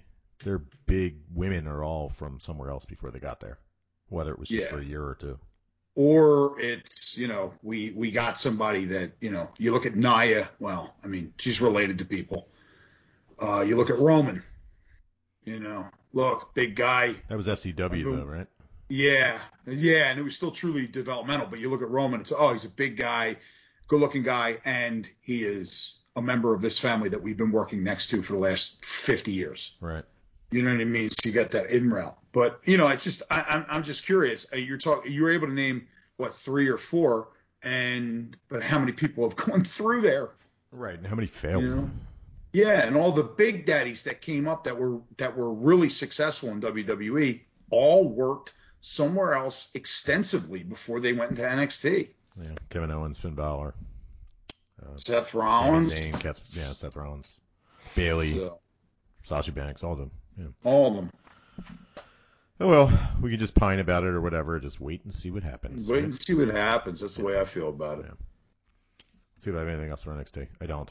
Speaker 1: their big women are all from somewhere else before they got there, whether it was just
Speaker 3: Yeah.
Speaker 1: for a year or two.
Speaker 3: or it's you know we we got somebody that you know you look at Nia. Well, I mean she's related to people. Uh, you look at Roman. You know, look, big guy.
Speaker 1: That was FCW
Speaker 3: Who-
Speaker 1: though, right?
Speaker 3: Yeah, yeah, and it was still truly developmental. But you look at Roman, it's oh, he's a big guy, good-looking guy, and he is a member of this family that we've been working next to for the last 50 years.
Speaker 1: Right.
Speaker 3: You know what I mean? So you got that in route. But you know, it's just I, I'm I'm just curious. Uh, You're talking. You were able to name what three or four, and but how many people have gone through there?
Speaker 1: Right. And how many failed?
Speaker 3: You know? Yeah, and all the big daddies that came up that were that were really successful in WWE all worked somewhere else extensively before they went into NXT.
Speaker 1: Yeah. Kevin Owens, Finn Balor, uh,
Speaker 3: Seth Rollins,
Speaker 1: Zayn, Kath- yeah, Seth Rollins, Bayley,
Speaker 3: so,
Speaker 1: Sasha Banks, all of them. Yeah.
Speaker 3: all of them.
Speaker 1: Oh well, we could just pine about it or whatever. Just wait and see what happens.
Speaker 3: Wait
Speaker 1: right?
Speaker 3: and see what happens. That's the way I feel about it.
Speaker 1: Yeah. see if I have anything else for NXT. I don't.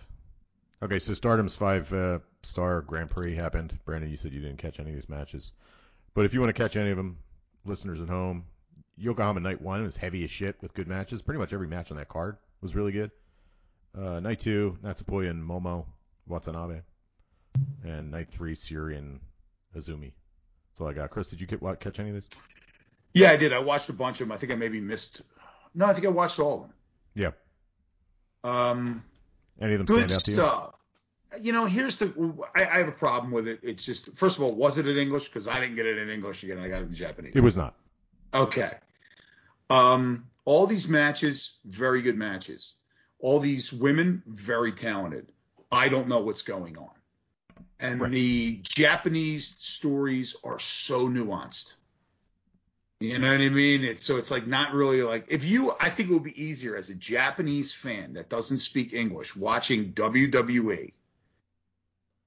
Speaker 1: Okay, so Stardom's five uh, star Grand Prix happened. Brandon, you said you didn't catch any of these matches, but if you want to catch any of them, listeners at home, Yokohama Night One was heavy as shit with good matches. Pretty much every match on that card was really good. Uh, night Two, Natsupoi and Momo Watanabe, and Night Three, Siri and Azumi. That's all I got. Chris, did you get, what, catch any of these?
Speaker 3: Yeah, I did. I watched a bunch of them. I think I maybe missed. No, I think I watched all of them.
Speaker 1: Yeah.
Speaker 3: Um,
Speaker 1: Any of them
Speaker 3: good
Speaker 1: stand out to you?
Speaker 3: stuff. You know, here's the. I, I have a problem with it. It's just, first of all, was it in English? Because I didn't get it in English again. I got it in Japanese.
Speaker 1: It was not.
Speaker 3: Okay. Um, all these matches, very good matches. All these women, very talented. I don't know what's going on. And
Speaker 1: Right.
Speaker 3: the Japanese stories are so nuanced. You know what I mean? It's so it's like not really like if you I think it would be easier as a Japanese fan that doesn't speak English watching WWE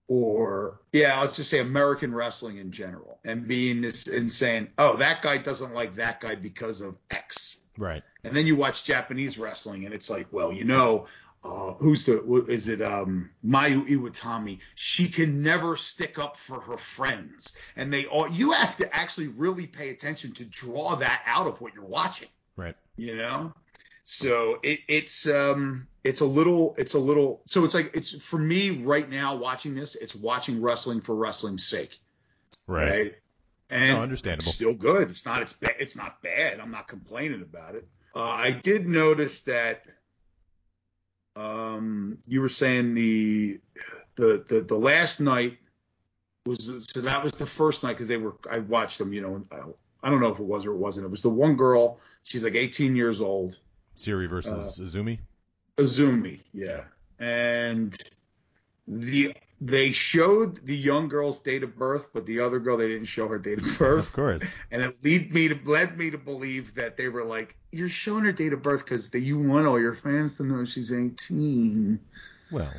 Speaker 3: or yeah, let's just say American wrestling in general and being this and saying, "Oh, that guy doesn't like that guy because of X."
Speaker 1: Right.
Speaker 3: And then you watch Japanese wrestling, and it's like, well, you know, uh, who's the is it um, Mayu Iwatani? She can never stick up for her friends, and they all. You have to actually really pay attention to draw that out of what you're watching.
Speaker 1: Right.
Speaker 3: You know, so it, it's um it's a little it's a little so it's like it's for me right now watching this it's watching wrestling for wrestling's sake
Speaker 1: Right.
Speaker 3: and
Speaker 1: No, understandable.
Speaker 3: it's still good it's not it's ba- it's not bad i'm not complaining about it uh, i did notice that um you were saying the the the, the last night was so that was the first night because they were i watched them you know I, I don't know if it was or it wasn't it was the one girl she's like 18 years old
Speaker 1: Siri versus
Speaker 3: Uh,
Speaker 1: Azumi.
Speaker 3: Azumi, yeah. And the they showed the young girl's date of birth, but the other girl they didn't show her date of birth.
Speaker 1: Of course.
Speaker 3: And it lead me to led me to believe that they were like, You're showing her date of birth because you want all your fans to know she's eighteen.
Speaker 1: Well,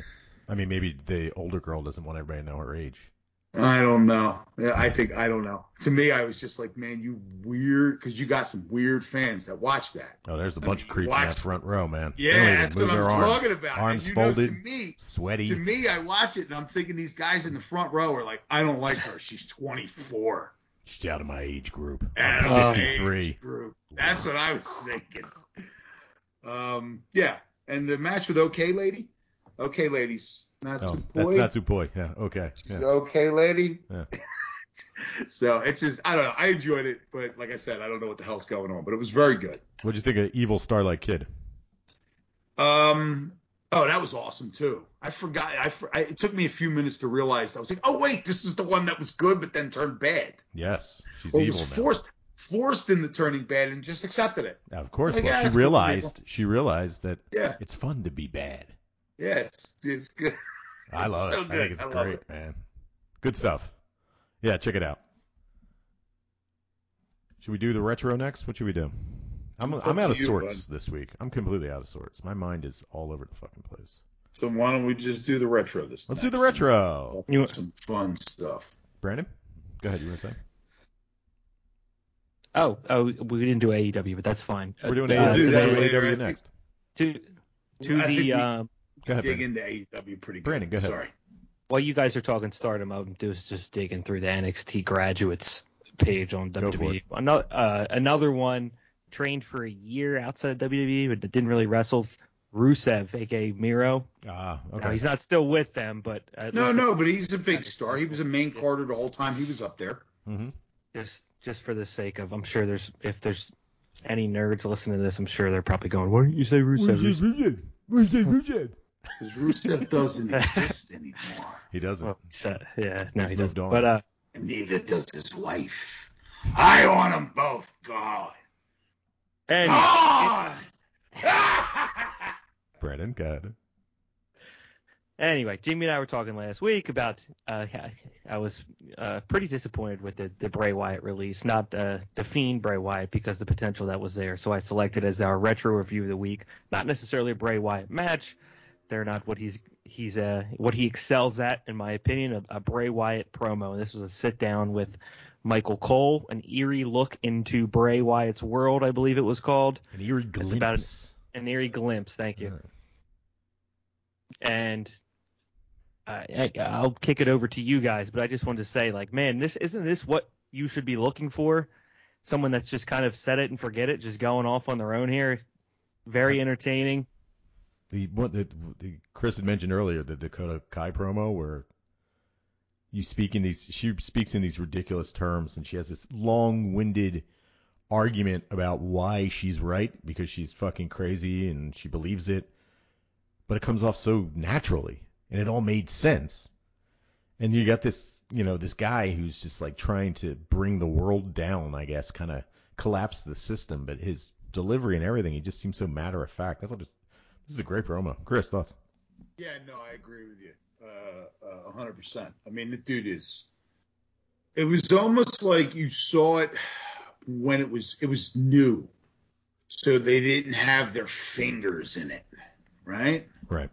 Speaker 1: I mean, maybe the older girl doesn't want everybody to know her age.
Speaker 3: I don't know. I think I don't know. To me, I was just like, man, you weird, because you got some weird fans that watch that.
Speaker 1: Oh, there's a
Speaker 3: I
Speaker 1: bunch
Speaker 3: mean,
Speaker 1: of creeps in that front row, man.
Speaker 3: Yeah, that's what I'm
Speaker 1: arms.
Speaker 3: talking about.
Speaker 1: Arms folded,
Speaker 3: Know, to me,
Speaker 1: sweaty.
Speaker 3: to me, I watch it and I'm thinking these guys in the front row are like, I don't like her. She's 24.
Speaker 1: She's out of my age group.
Speaker 3: Out
Speaker 1: I'm
Speaker 3: of my
Speaker 1: 53.
Speaker 3: age group. That's what I was thinking. Um, yeah, and the match with OK Lady, OK Ladies, not
Speaker 1: Oh,
Speaker 3: some
Speaker 1: that's
Speaker 3: boy.
Speaker 1: Natsupoi. Yeah. Okay. Yeah.
Speaker 3: OK Lady.
Speaker 1: Yeah.
Speaker 3: so it's just I don't know. I enjoyed it, but like I said, I don't know what the hell's going on. But it was very good.
Speaker 1: What'd you think of Evil Starlight Kid?
Speaker 3: Um. Oh, that was awesome too. I forgot. I, I it took me a few minutes to realize. I was like, oh wait, this is the one that was good, but then turned bad.
Speaker 1: Yes, she's
Speaker 3: Or
Speaker 1: evil
Speaker 3: was
Speaker 1: now.
Speaker 3: forced forced into turning bad and just accepted it.
Speaker 1: Of course,
Speaker 3: Like,
Speaker 1: well,
Speaker 3: yeah,
Speaker 1: she realized she realized that
Speaker 3: Yeah.
Speaker 1: it's fun to be bad.
Speaker 3: Yeah, it's it's good.
Speaker 1: I
Speaker 3: It's
Speaker 1: love
Speaker 3: so
Speaker 1: it. I
Speaker 3: good.
Speaker 1: think it's
Speaker 3: I
Speaker 1: great,
Speaker 3: it.
Speaker 1: man. Good stuff. Yeah, check it out. Should we do the retro next? What should we do? I'm
Speaker 3: It's
Speaker 1: I'm out of
Speaker 3: you,
Speaker 1: sorts this week. I'm completely out of sorts. My mind is all over the fucking place.
Speaker 3: So why don't we just do the retro this? Week?
Speaker 1: Let's do the retro.
Speaker 2: You- want
Speaker 3: Some fun stuff.
Speaker 1: Brandon, go ahead. You want to say?
Speaker 2: Oh, oh, we didn't do AEW, but that's fine.
Speaker 1: We're doing
Speaker 2: Uh,
Speaker 1: AEW,
Speaker 3: do that
Speaker 1: we're doing
Speaker 3: later,
Speaker 1: AEW next.
Speaker 2: to to
Speaker 3: I
Speaker 2: the
Speaker 3: we
Speaker 2: um,
Speaker 1: Go ahead,
Speaker 3: dig
Speaker 1: Brandon.
Speaker 3: into AEW pretty good.
Speaker 1: Brandon, go ahead.
Speaker 3: Sorry.
Speaker 2: while you guys are talking Stardom, I'm just just digging through the NXT graduates page on
Speaker 1: Go
Speaker 2: WWE. Another uh, another one trained for a year outside of WWE, but didn't really wrestle. Rusev, aka Miro.
Speaker 1: Ah,
Speaker 2: Now,
Speaker 1: okay.
Speaker 2: he's not still with them, but
Speaker 3: No, no, but he's a big star. He was a main Carter the whole time. He was up there.
Speaker 1: hmm
Speaker 2: just just for the sake of, I'm sure there's if there's any nerds listening to this, I'm sure they're probably going, "Why didn't you say Rusev?" Rusev?
Speaker 3: Because Rusev doesn't exist anymore.
Speaker 1: He doesn't.
Speaker 2: Well, so, yeah, no,
Speaker 1: He's
Speaker 2: he
Speaker 1: moved
Speaker 2: doesn't.
Speaker 1: on.
Speaker 2: But uh,
Speaker 3: And neither does his wife. I want them both gone.
Speaker 2: and
Speaker 3: Gone!
Speaker 1: Brandon, go ahead.
Speaker 2: Anyway, Jimmy and I were talking last week about uh, I was uh, pretty disappointed with the, the Bray Wyatt release, not uh, the Fiend Bray Wyatt because the potential that was there. So I selected as our retro review of the week, not necessarily a Bray Wyatt match. They're not what he's he's uh, what he excels at, in my opinion, a, a Bray Wyatt promo. And this was a sit down with Michael Cole, an eerie look into Bray Wyatt's world, I believe it was called,
Speaker 1: An eerie
Speaker 2: It's about
Speaker 1: glimpse.
Speaker 2: an eerie glimpse. Thank you and I, I, I'll kick it over to you guys. But I just wanted to say, like, man, this isn't this what you should be looking for? Someone that's just kind of set it and forget it, just going off on their own here. Very entertaining.
Speaker 1: The one that the Chris had mentioned earlier, the Dakota Kai promo where you speak in these she speaks in these ridiculous terms and she has this long-winded argument about why she's right because she's fucking crazy and she believes it. But it comes off so naturally and it all made sense. And you got this, you know, this guy who's just like trying to bring the world down, I guess, kind of collapse the system, but his delivery and everything, he just seems so matter of fact. That's what just this is a great promo. Chris, thoughts?
Speaker 3: Yeah, no, I agree with you. Uh, uh, 100%. I mean, the dude is. It was almost like you saw it when it was it was new, so they didn't have their fingers in it, right?
Speaker 1: Right.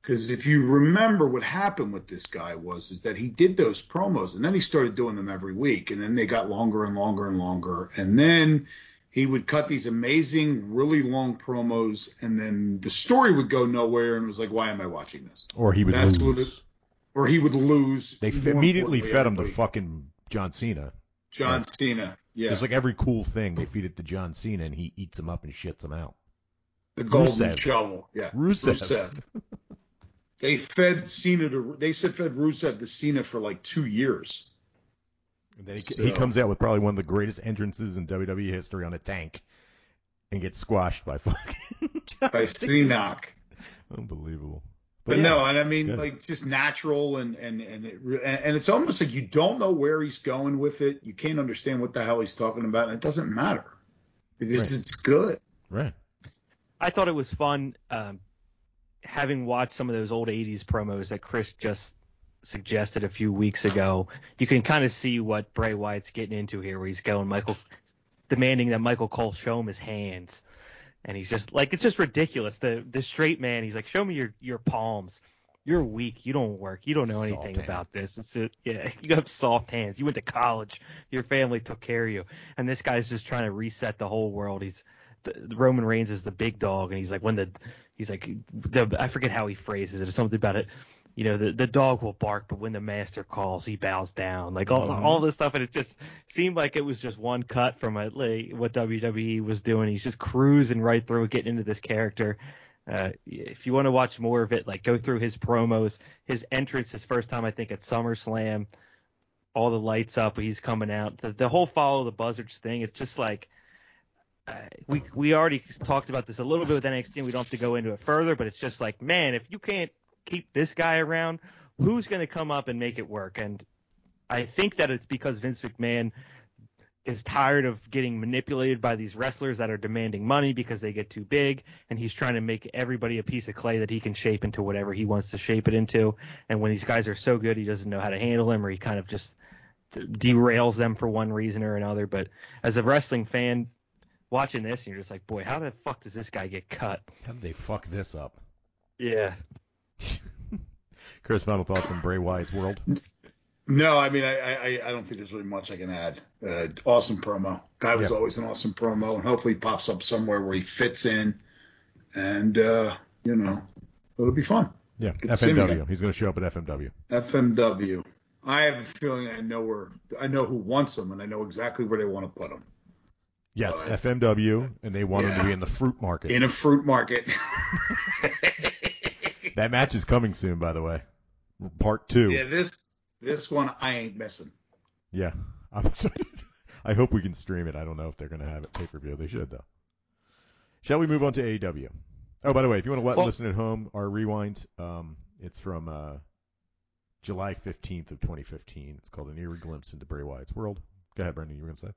Speaker 3: Because if you remember what happened with this guy was is that he did those promos and then he started doing them every week and then they got longer and longer and longer and then he would cut these amazing really long promos and then the story would go nowhere and it was like why am I watching this?
Speaker 1: Or he would
Speaker 3: That's
Speaker 1: lose.
Speaker 3: it- Or he would lose.
Speaker 1: they f- immediately fed him to fucking John Cena.
Speaker 3: John Cena. Yeah,
Speaker 1: It's like every cool thing they feed it to John Cena and he eats them up and shits them out.
Speaker 3: the golden
Speaker 1: Rusev.
Speaker 3: shovel. Yeah,
Speaker 1: Rusev.
Speaker 3: they fed Cena to. They said fed Rusev to Cena for like two years.
Speaker 1: And then he,
Speaker 3: So-
Speaker 1: he comes out with probably one of the greatest entrances in WWE history on a tank and gets squashed by fucking John
Speaker 3: by
Speaker 1: Cena.
Speaker 3: Cenac.
Speaker 1: Unbelievable.
Speaker 3: But,
Speaker 1: yeah,
Speaker 3: no, and I mean
Speaker 1: good.
Speaker 3: like just natural and and and it, re- and it's almost like you don't know where he's going with it. You can't understand what the hell he's talking about, and it doesn't matter because
Speaker 1: Right.
Speaker 3: it's good.
Speaker 1: Right.
Speaker 2: I thought it was fun um, having watched some of those old 80s promos that Chris just suggested a few weeks ago. You can kind of see what Bray Wyatt's getting into here, where he's going Michael, demanding that Michael Cole show him his hands. And he's just like, it's just ridiculous. The the straight man, he's like, show me your, your palms. You're weak. You don't work. You don't know
Speaker 1: Soft
Speaker 2: anything
Speaker 1: hands.
Speaker 2: about this. It's a, yeah, you have soft hands. You went to college. Your family took care of you. And this guy's just trying to reset the whole world. He's the, the Roman Reigns is the big dog, and he's like when the he's like the I forget how he phrases it. It's something about it. You know, the the dog will bark, but when the master calls, he bows down. Like all
Speaker 1: Mhm.
Speaker 2: all this stuff, and it just seemed like it was just one cut from a, like, what WWE was doing. He's just cruising right through, getting into this character. Uh, if you want to watch more of it, like go through his promos, his entrance, his first time I think at SummerSlam. all the lights up. He's coming out. The, the whole follow the buzzards thing. It's just like uh, we we already talked about this a little bit with NXT. and We don't have to go into it further, but it's just like, man, if you can't keep this guy around, who's going to come up and make it work? And I think that it's because Vince McMahon is tired of getting manipulated by these wrestlers that are demanding money because they get too big and he's trying to make everybody a piece of clay that he can shape into whatever he wants to shape it into and when these guys are so good he doesn't know how to handle them or he kind of just derails them for one reason or another but as a wrestling fan watching this and you're just like boy how the fuck does this guy get cut
Speaker 1: How did they fuck this up?
Speaker 2: yeah
Speaker 1: Chris, final thoughts on Bray Wyatt's world?
Speaker 3: No, I mean, I, I, I don't think there's really much I can add. Uh, awesome promo. Guy was
Speaker 1: Yeah.
Speaker 3: always an awesome promo, and hopefully he pops up somewhere where he fits in, and uh, you know, it'll be fun.
Speaker 1: Yeah,
Speaker 3: Good to see him
Speaker 1: FMW. He's going to show up at FMW.
Speaker 3: FMW. I have a feeling I know where I know who wants him, and I know exactly where they want to put him.
Speaker 1: Yes. FMW, and they want him to be in the fruit market.
Speaker 3: In a fruit market.
Speaker 1: that match is coming soon, by the way. Part two.
Speaker 3: yeah, this this one I ain't missing.
Speaker 1: Yeah, I'm excited. I hope we can stream it. I don't know if they're going to have it pay per view. They should though. Shall we move on to AEW? Oh, by the way, if you want to let
Speaker 2: Well-
Speaker 1: listen at home, our rewind, um, it's from uh, July 15th of 2015. It's called an eerie glimpse into Bray Wyatt's world. Go ahead, Brendan. You were going to say?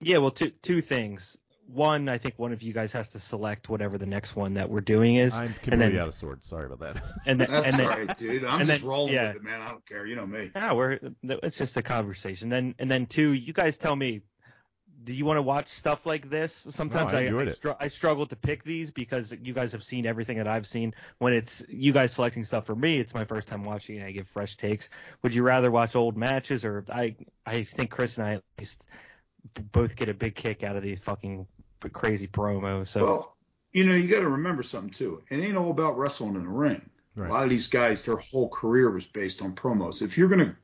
Speaker 2: Yeah, well, two two things. One, I think one of you guys has to select whatever the next one that we're doing is,
Speaker 1: I'm
Speaker 2: and
Speaker 1: completely
Speaker 2: then
Speaker 1: out of sorts. Sorry about that.
Speaker 2: and then
Speaker 3: That's
Speaker 2: and then
Speaker 3: all right, dude. I'm just
Speaker 2: then-
Speaker 3: rolling
Speaker 2: yeah.
Speaker 3: with it, man. I don't care. You know me.
Speaker 2: yeah, we're it's just a conversation. Then and then two, you guys tell me, do you want to watch stuff like this? Sometimes
Speaker 1: I
Speaker 2: I I, str- I struggle to pick these because you guys have seen everything that I've seen. When it's you guys selecting stuff for me, it's my first time watching and I give fresh takes. Would you rather watch old matches or I I think Chris and I at least both get a big kick out of these fucking crazy promos. So
Speaker 3: Well, you know, you got to remember something too. It ain't all about wrestling in the ring.
Speaker 1: Right.
Speaker 3: A lot of these guys, their whole career was based on promos. If you're gonna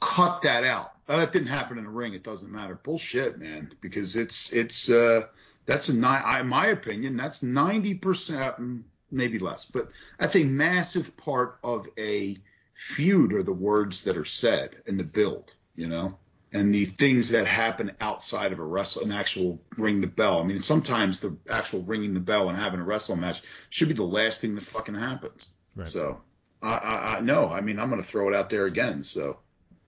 Speaker 3: cut that out, uh, that didn't happen in the ring. It doesn't matter. Bullshit, man. Because it's it's uh that's a nine. In my opinion, that's ninety percent, maybe less, but that's a massive part of a feud. Are the words that are said in the build. You know. And the things that happen outside of a wrestle, an actual ring the bell. I mean, sometimes the actual ringing the bell and having a wrestling match should be the last thing that fucking happens.
Speaker 1: Right.
Speaker 3: So, I, I, I no, I mean, I'm going to throw it out there again. So,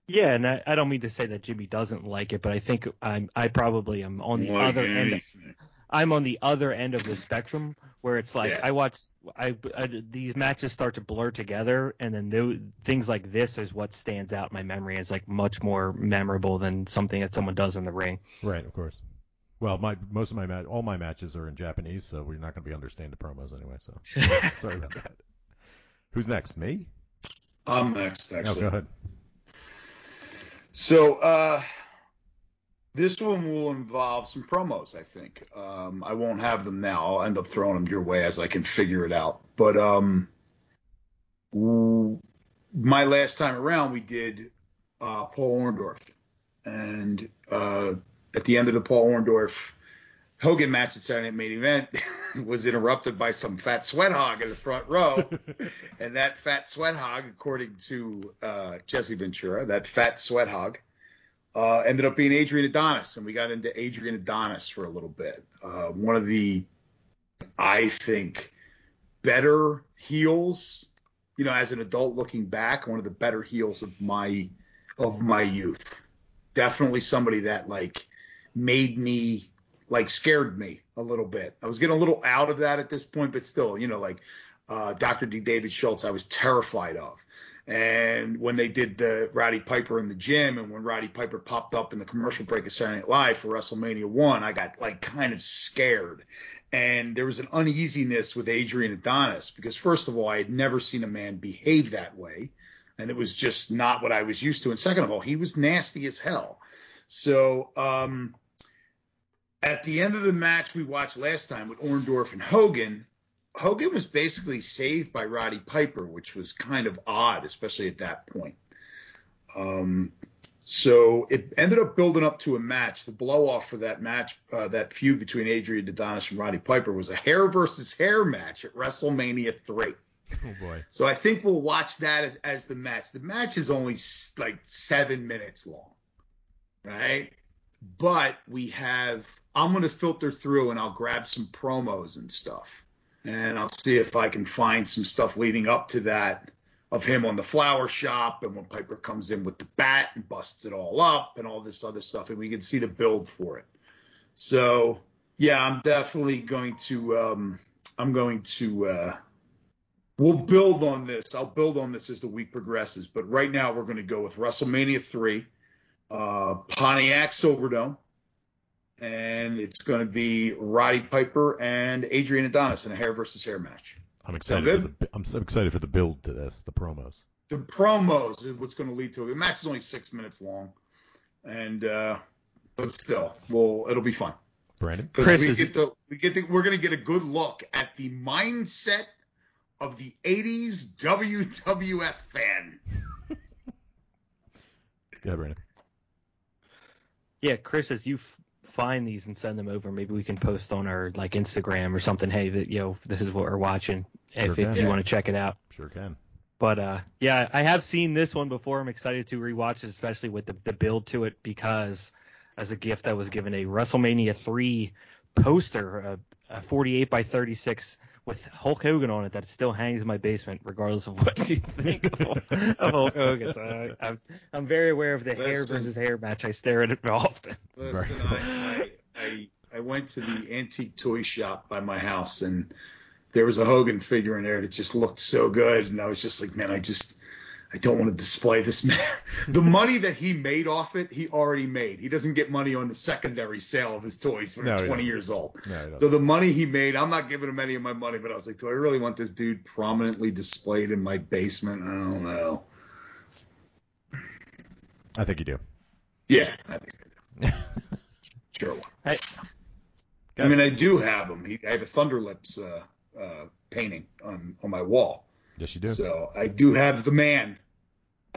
Speaker 2: Yeah, and I, I don't mean to say that Jimmy doesn't like it, but I think I'm I probably am on the
Speaker 3: Like
Speaker 2: other end.
Speaker 3: anything.
Speaker 2: I'm on the other end of the spectrum where it's like
Speaker 3: Yeah.
Speaker 2: I watch I, I- these matches start to blur together, and then tho- things like this is what stands out in my memory as like much more memorable than something that someone does in the ring.
Speaker 1: Right, of course. Well, my most of my ma- all my matches are in Japanese, so we're not going to be understanding the promos anyway. So sorry about that. Who's next? Me?
Speaker 3: I'm next,
Speaker 1: No,
Speaker 3: actually.
Speaker 1: go ahead.
Speaker 3: So, uh, this one will involve some promos, I think. Um, I won't have them now. I'll end up throwing them your way as I can figure it out. But um, my last time around, we did uh, Paul Orndorff, and uh, at the end of the Paul Orndorff Hogan match at Saturday Night Main Event was interrupted by some fat sweat hog in the front row. And that fat sweat hog, according to uh, Jesse Ventura, that fat sweat hog, uh, ended up being Adrian Adonis, and we got into Adrian Adonis for a little bit. Uh, one of the, I think, better heels. You know, as an adult looking back, one of the better heels of my of my youth. Definitely somebody that like made me like scared me a little bit. I was getting a little out of that at this point, but still, you know, like uh, Dr. D. David Schultz, I was terrified of. And when they did the Roddy Piper in the gym, and when Roddy Piper popped up in the commercial break of Saturday Night Live for WrestleMania One, I got like kind of scared. And there was an uneasiness with Adrian Adonis because, first of all, I had never seen a man behave that way, and it was just not what I was used to. And second of all, he was nasty as hell. So, um, at the end of the match we watched last time with Orndorff and Hogan, Hogan was basically saved by Roddy Piper, which was kind of odd, especially at that point. Um, so it ended up building up to a match. The blow off for that match, uh, that feud between Adrian Adonis and Roddy Piper, was a hair versus hair match at WrestleMania 3.
Speaker 1: Oh boy.
Speaker 3: So I think we'll watch that as, as the match. The match is only s- like seven minutes long, right? But we have. I'm gonna filter through and I'll grab some promos and stuff, and I'll see if I can find some stuff leading up to that of him on the flower shop and when Piper comes in with the bat and busts it all up and all this other stuff, and we can see the build for it. So yeah, I'm definitely going to. Um, I'm going to. Uh, We'll build on this. I'll build on this as the week progresses. But right now, we're going to go with WrestleMania 3, uh, Pontiac Silverdome, and it's going to be Roddy Piper and Adrian Adonis in a hair versus hair match.
Speaker 1: I'm excited. For the, I'm so excited for the build to this, the promos.
Speaker 3: The promos is what's going to lead to it. The match is only six minutes long, and uh, but still, well, it'll be fun.
Speaker 1: Brandon.
Speaker 3: Because
Speaker 2: Chris
Speaker 3: we
Speaker 2: is-
Speaker 3: get the we get the, we're going to get a good look at the mindset of the 80s WWF fan.
Speaker 1: Yeah, Brandon.
Speaker 2: Yeah, Chris, as you f- find these and send them over, maybe we can post on our like Instagram or something. Hey, that you know, this is what we're watching.
Speaker 1: Sure
Speaker 2: if, if you
Speaker 3: Yeah.
Speaker 2: want to check it out.
Speaker 1: Sure can.
Speaker 2: But uh, yeah, I have seen this one before. I'm excited to rewatch it, especially with the, the build to it, because as a gift, I was given a WrestleMania 3 poster, a, a 48 by 36 with Hulk Hogan on it that still hangs in my basement, regardless of what you think of, of Hulk Hogan. So I, I'm, I'm very aware of the hair versus hair match. I stare at it often.
Speaker 3: Listen, I, I, I, I went to the antique toy shop by my house and there was a Hogan figure in there that just looked so good. And I was just like, man, I just, I don't want to display this man. the money that he made off it, he already made. He doesn't get money on the secondary sale of his toys when
Speaker 1: No,
Speaker 3: he's
Speaker 1: he
Speaker 3: 20
Speaker 1: doesn't.
Speaker 3: years old.
Speaker 1: No.
Speaker 3: So the money he made, I'm not giving him any of my money, but I was like, do I really want this dude prominently displayed in my basement? I don't know.
Speaker 1: I think you do.
Speaker 3: Yeah, I think I do. Sure.
Speaker 2: Hey,
Speaker 3: I mean, I do have him. He, I have a Thunderlips uh, uh, painting on on my wall,
Speaker 1: yes, you do.
Speaker 3: so I do have the man.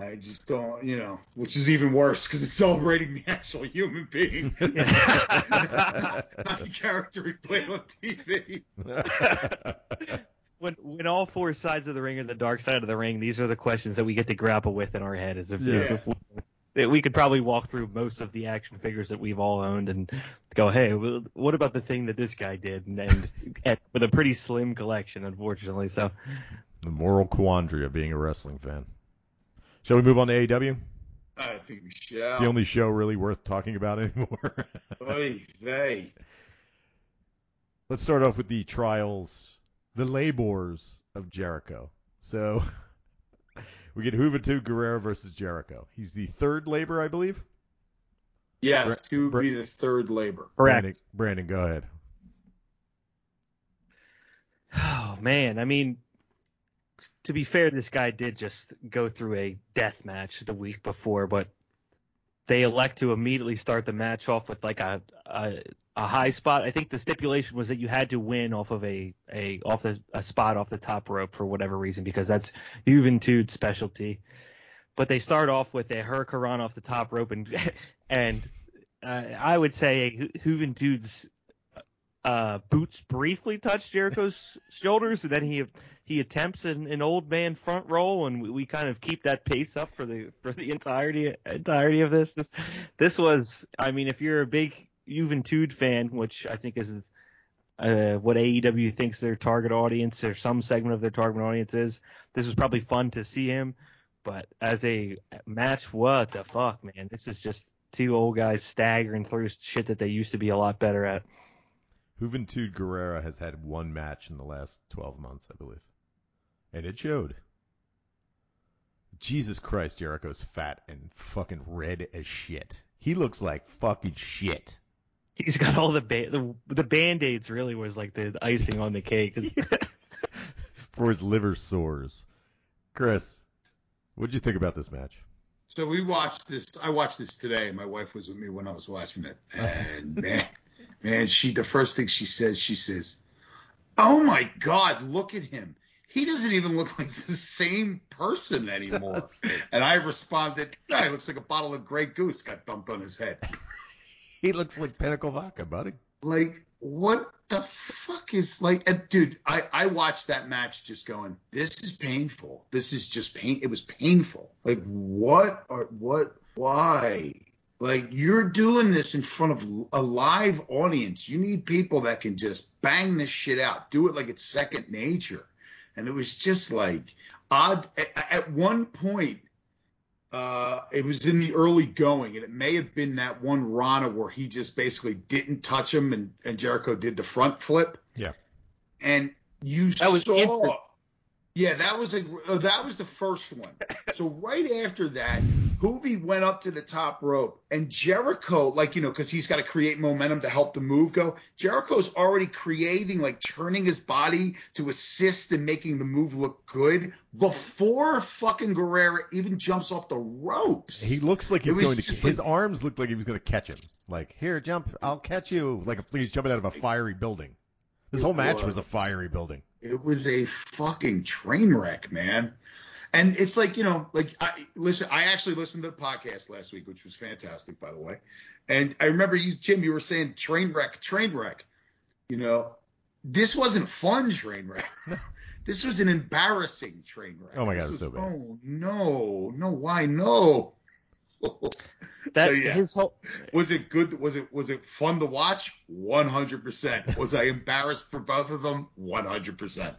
Speaker 3: I just don't, you know, which is even worse because it's celebrating the actual human being, not the character he played on TV.
Speaker 2: when when all four sides of the ring are the dark side of the ring, these are the questions that we get to grapple with in our head. As if,
Speaker 1: Yeah.
Speaker 2: if we, we could probably walk through most of the action figures that we've all owned and go, hey, well, what about the thing that this guy did? And, and, and with a pretty slim collection, unfortunately. So
Speaker 1: the moral quandary of being a wrestling fan. Shall we move on to AEW?
Speaker 3: I think we shall.
Speaker 1: The only show really worth talking about anymore.
Speaker 3: Oy vey.
Speaker 1: Let's start off with the trials, the labors of Jericho. So we get Juventud Guerrera versus Jericho. He's the third labor, I believe.
Speaker 3: Yes, to
Speaker 1: Bra-
Speaker 3: be the third labor.
Speaker 1: Brandon, Brandon, go ahead.
Speaker 2: Oh man, I mean, to be fair, this guy did just go through a death match the week before, but they elect to immediately start the match off with like a a, a high spot. I think the stipulation was that you had to win off of a a off the a spot off the top rope for whatever reason because that's Juventud's specialty. But they start off with a Hurricane off the top rope and and uh, I would say Ju- Juventud's uh, boots briefly touch Jericho's shoulders, and then he he attempts an, an old man front roll, and we, we kind of keep that pace up for the for the entirety entirety of this. This this was, I mean, if you're a big Juventud fan, which I think is uh, what AEW thinks their target audience or some segment of their target audience is, this was probably fun to see him. But as a match, what the fuck, man? This is just two old guys staggering through shit that they used to be a lot better at.
Speaker 1: Juventud Guerrera has had one match in the last 12 months, I believe. And it showed. Jesus Christ, Jericho's fat and fucking red as shit. He looks like fucking shit.
Speaker 2: He's got all the ba- the, the band-aids really was like the icing on the cake.
Speaker 1: For his liver sores. Chris, what'd you think about this match?
Speaker 3: So we watched this. I watched this today. My wife was with me when I was watching it, and man, man, she the first thing she says, she says, "Oh my God, look at him. He doesn't even look like the same person anymore." And I responded, "Yeah, he looks like a bottle of Grey Goose got dumped on his head."
Speaker 1: He looks like Pinnacle Vodka, buddy.
Speaker 3: like what the fuck is like, uh, dude? I I watched that match just going, this is painful. This is just pain. It was painful. Like what are what? Why? Like you're doing this in front of a live audience. You need people that can just bang this shit out. Do it like it's second nature. And it was just like odd. At, at one point, uh, it was in the early going, and it may have been that one Rana where he just basically didn't touch him, and, and Jericho did the front flip.
Speaker 1: Yeah.
Speaker 3: And you
Speaker 2: That was
Speaker 3: saw.
Speaker 2: instant.
Speaker 3: Yeah, that was a uh, that was the first one. So right after that, Juvi went up to the top rope, and Jericho, like you know, because he's got to create momentum to help the move go. Jericho's already creating, like turning his body to assist in making the move look good before fucking Guerrera even jumps off the ropes.
Speaker 1: He looks like he's going to.
Speaker 3: just
Speaker 1: His
Speaker 3: like-
Speaker 1: arms looked like he was going to catch him. Like here, jump, I'll catch you. Like he's jumping out of a fiery building. This whole match was
Speaker 3: was.
Speaker 1: a fiery building.
Speaker 3: It was a fucking train wreck, man. And it's like, you know, like I listen, I actually listened to the podcast last week, which was fantastic, by the way. And I remember you, Jim, you were saying train wreck, train wreck. You know, this wasn't fun train wreck. this was an embarrassing train wreck.
Speaker 1: Oh my God,
Speaker 3: This
Speaker 1: was so bad.
Speaker 3: Oh no, no, why no?
Speaker 2: That
Speaker 3: So, yeah.
Speaker 2: his whole
Speaker 3: was it good? Was it was it fun to watch? One hundred percent. Was I embarrassed for both of them? One hundred percent.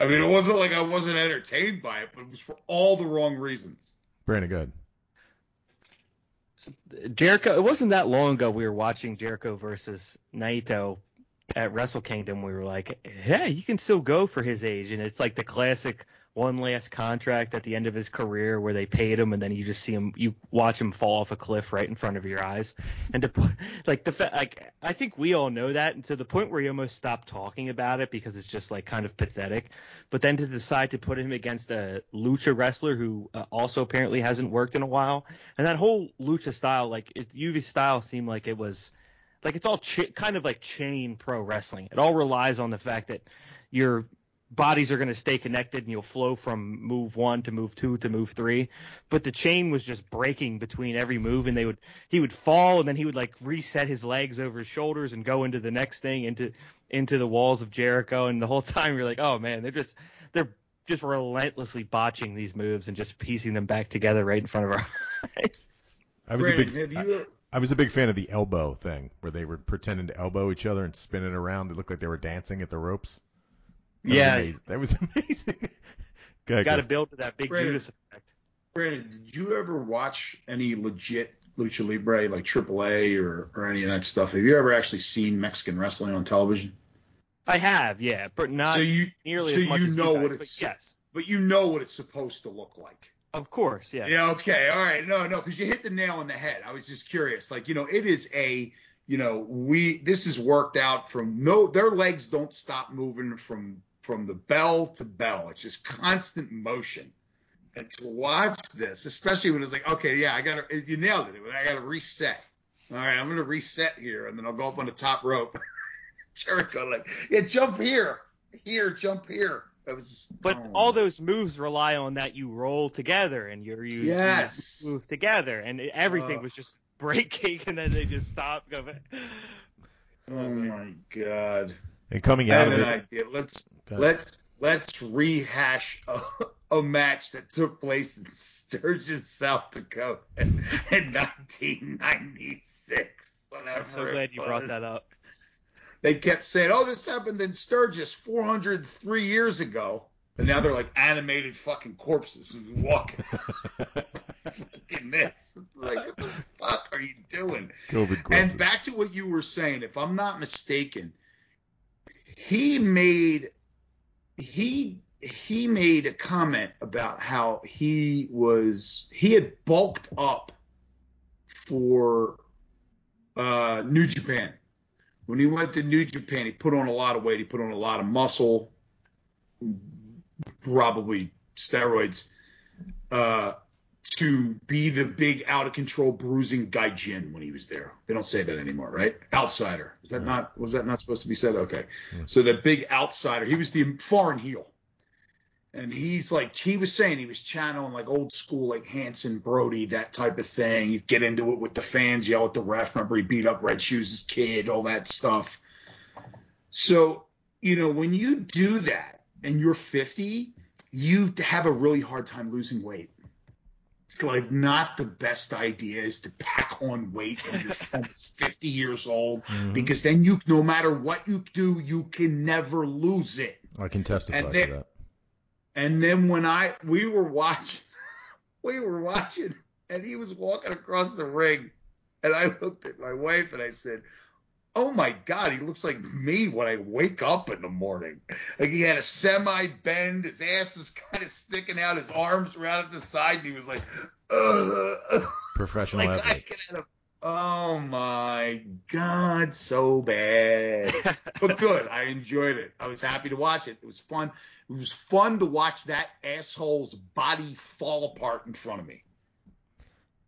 Speaker 3: I mean, it wasn't like I wasn't entertained by it, but it was for all the wrong reasons.
Speaker 1: Brandon, good.
Speaker 2: Jericho. It wasn't that long ago we were watching Jericho versus Naito at Wrestle Kingdom. We were like, yeah, he can still go for his age, and it's like the classic one last contract at the end of his career where they paid him and then you just see him you watch him fall off a cliff right in front of your eyes. And to put like the like I think we all know that and to the point where you almost stop talking about it because it's just like kind of pathetic. But then to decide to put him against a lucha wrestler who uh, also apparently hasn't worked in a while. And that whole lucha style like it UV style seemed like it was like it's all ch- kind of like chain pro wrestling. It all relies on the fact that your bodies are going to stay connected and you'll flow from move one to move two to move three but the chain was just breaking between every move and they would he would fall and then he would like reset his legs over his shoulders and go into the next thing into into the walls of Jericho and the whole time you're like oh man they're just they're just relentlessly botching these moves and just piecing them back together right in front of our eyes
Speaker 1: I was a big.
Speaker 3: have you?
Speaker 1: I was a big fan of the elbow thing, where they were pretending to elbow each other and spinning around. It looked like they were dancing at the ropes. That was
Speaker 2: Yeah.
Speaker 1: amazing. that was amazing. Go ahead,
Speaker 2: got to build to that big
Speaker 3: Brandon.
Speaker 2: Judas effect
Speaker 3: Brandon, did you ever watch any legit lucha libre like AAA or or any of that stuff? Have you ever actually seen Mexican wrestling on television?
Speaker 2: I have yeah but not
Speaker 3: so you
Speaker 2: nearly
Speaker 3: so
Speaker 2: as much
Speaker 3: you
Speaker 2: as
Speaker 3: know
Speaker 2: guys,
Speaker 3: what
Speaker 2: but
Speaker 3: it's
Speaker 2: yes
Speaker 3: but you know what it's supposed to look like.
Speaker 2: of course yeah
Speaker 3: Yeah, okay, all right. No, no, because you hit the nail on the head. I was just curious. Like, you know, it is a, you know, we this is worked out from no their legs don't stop moving from from the bell to bell. It's just constant motion. And to watch this, especially when it's like, okay, yeah, I gotta you nailed it. I gotta reset. All right, I'm gonna reset here and then I'll go up on the top rope. Jericho like, yeah, jump here. Here, jump here. That was just,
Speaker 2: But
Speaker 3: oh
Speaker 2: all those moves rely on that you roll together and you're you, you move together and everything was just breaking and then they just stopped. Go back.
Speaker 3: Oh my god.
Speaker 1: And coming
Speaker 3: I
Speaker 1: out
Speaker 3: have
Speaker 1: of
Speaker 3: an
Speaker 1: it,
Speaker 3: idea. Let's
Speaker 1: Go
Speaker 3: let's let's rehash a, a match that took place in Sturgis, South Dakota in 1996.
Speaker 2: I'm so glad you brought that up.
Speaker 3: They kept saying, "Oh, this happened in Sturgis 403 years ago," and now they're like animated fucking corpses who's walking. fucking this. Like, what the fuck are you doing?
Speaker 1: COVID
Speaker 3: And back to what you were saying, if I'm not mistaken, he made he he made a comment about how he was he had bulked up for uh, New Japan. When he went to New Japan, he put on a lot of weight. He put on a lot of muscle, probably steroids, uh, to be the big out of control bruising guy gaijin when he was there. They don't say that anymore, right? Outsider. Is that not was that not supposed to be said? Okay.
Speaker 1: Yeah.
Speaker 3: So the big outsider, he was the foreign heel. and he's like he was saying he was channeling like old school like Hansen Brody that type of thing. He'd get into it with the fans, yell at the ref. Remember he beat up Red Shoes' kid, all that stuff. So you know when you do that and you're 50, you have a really hard time losing weight. It's like not the best idea is to pack on weight when you're almost 50 years old
Speaker 1: Mhm.
Speaker 3: because then you no matter what you do, you can never lose it.
Speaker 1: I can testify
Speaker 3: And
Speaker 1: to that.
Speaker 3: And then when I we were watching, we were watching, and he was walking across the ring, and I looked at my wife and I said, "Oh my God, he looks like me when I wake up in the morning. Like he had a semi bend, his ass was kind of sticking out, his arms were out at the side, and he was like, Ugh.
Speaker 1: Professional
Speaker 3: like I
Speaker 1: athlete.
Speaker 3: have. Oh my God, so bad but good. I enjoyed it. I was happy to watch it. It was fun. It was fun to watch that asshole's body fall apart in front of me.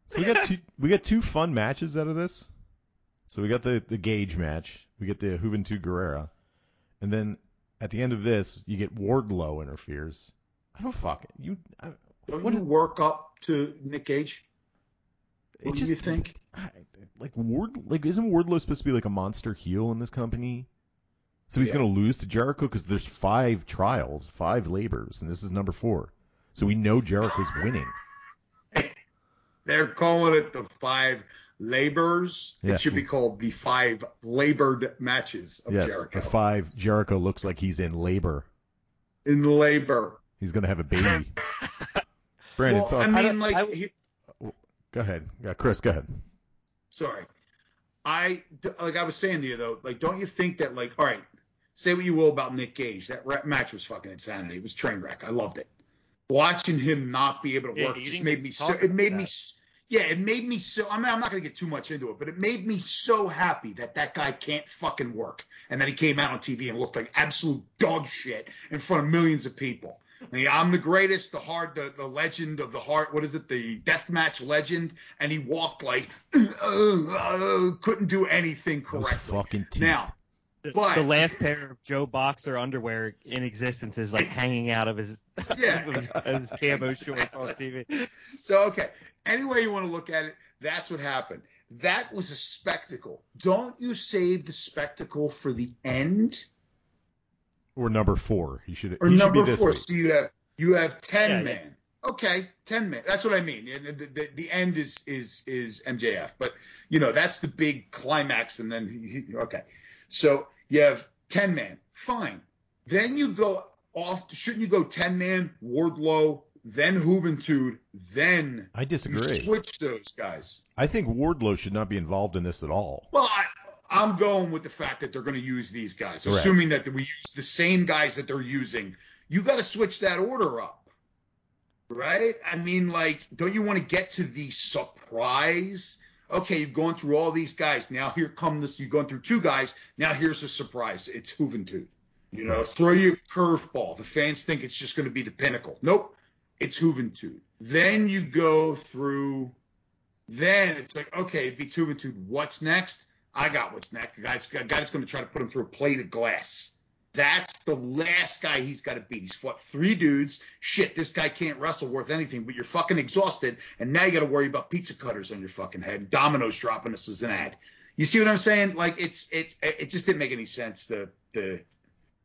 Speaker 1: So we got two we got two fun matches out of this. So we got the the Gage match, we get the Juventud Guerrera, and then at the end of this, you get Wardlow interferes. I don't fuck it. You, I,
Speaker 3: Don't
Speaker 1: What
Speaker 3: you
Speaker 1: is-
Speaker 3: work up to Nick Gage? What do
Speaker 1: just
Speaker 3: you think?
Speaker 1: I- like Ward like isn't Wardlow supposed to be like a monster heel in this company? So he's
Speaker 3: Yeah.
Speaker 1: gonna lose to Jericho because there's five trials, five labors, and this is number four. So we know Jericho's winning.
Speaker 3: They're calling it the five labors.
Speaker 1: Yeah.
Speaker 3: It should be called the five labored matches of
Speaker 1: yes,
Speaker 3: Jericho.
Speaker 1: the five. Jericho looks like he's in labor.
Speaker 3: in labor.
Speaker 1: He's gonna have a baby. Brandon,
Speaker 3: well,
Speaker 1: thoughts?
Speaker 3: I
Speaker 2: I
Speaker 3: mean,
Speaker 2: don't-
Speaker 3: like,
Speaker 2: I-
Speaker 3: he-
Speaker 1: go ahead. Yeah, Chris, go ahead.
Speaker 3: sorry. I like I was saying to you though, like, don't you think that like, all right, say what you will about Nick Gage, that ra- match was fucking insanity. It was train wreck. I loved it. Watching him not be able to work
Speaker 2: you
Speaker 3: just made me so. It made
Speaker 2: about
Speaker 3: me. Yeah, it made me so. I mean, I'm not gonna get too much into it, but it made me so happy that that guy can't fucking work, and that he came out on TV and looked like absolute dog shit in front of millions of people. Like, I'm the greatest, the hard, the, the legend of the heart. What is it? The deathmatch legend. And he walked like uh, couldn't do anything
Speaker 1: Those
Speaker 3: correctly.
Speaker 1: fucking teeth.
Speaker 3: Now,
Speaker 2: The,
Speaker 3: But-
Speaker 2: the last pair of Joe Boxer underwear in existence is like hanging out of his
Speaker 3: Yeah.
Speaker 2: of his, his camo shorts on TV.
Speaker 3: so okay. Any way you want to look at it, that's what happened. That was a spectacle. Don't you save the spectacle for the end
Speaker 1: or number four. You should.
Speaker 3: or
Speaker 1: he should
Speaker 3: number
Speaker 1: be this
Speaker 3: four?
Speaker 1: week.
Speaker 3: So you have you have ten
Speaker 2: Yeah, yeah.
Speaker 3: Okay, ten man. That's what I mean. The, the, the end is is is MJF, but you know that's the big climax, and then he, he- okay. So you have ten man. Fine. Then you go off. Shouldn't you go ten man? Wardlow, then Juventud, then
Speaker 1: I
Speaker 3: you
Speaker 1: disagree.
Speaker 3: switch those guys.
Speaker 1: I think Wardlow should not be involved in this at all.
Speaker 3: Well, I, I'm going with the fact that they're going to use these guys,
Speaker 1: Right.
Speaker 3: assuming that we use the same guys that they're using. You got to switch that order up, right? I mean, like, don't you want to get to the surprise? Okay, you've gone through all these guys. Now here come this. You've gone through two guys. Now here's a surprise. It's Juventud. You know, throw you a curveball. The fans think it's just going to be the pinnacle. Nope, it's Juventud. Then you go through then it's like, okay, it beats Juventud. What's next? I got what's next. The guy's, a guy that's going to try to put him through a plate of glass. That's the last guy he's got to beat. He's fought three dudes. Shit, this guy can't wrestle worth anything, but you're fucking exhausted, and now you got to worry about pizza cutters on your fucking head. Domino's dropping us as an ad. You see what I'm saying? Like it's it's it just didn't make any sense. The the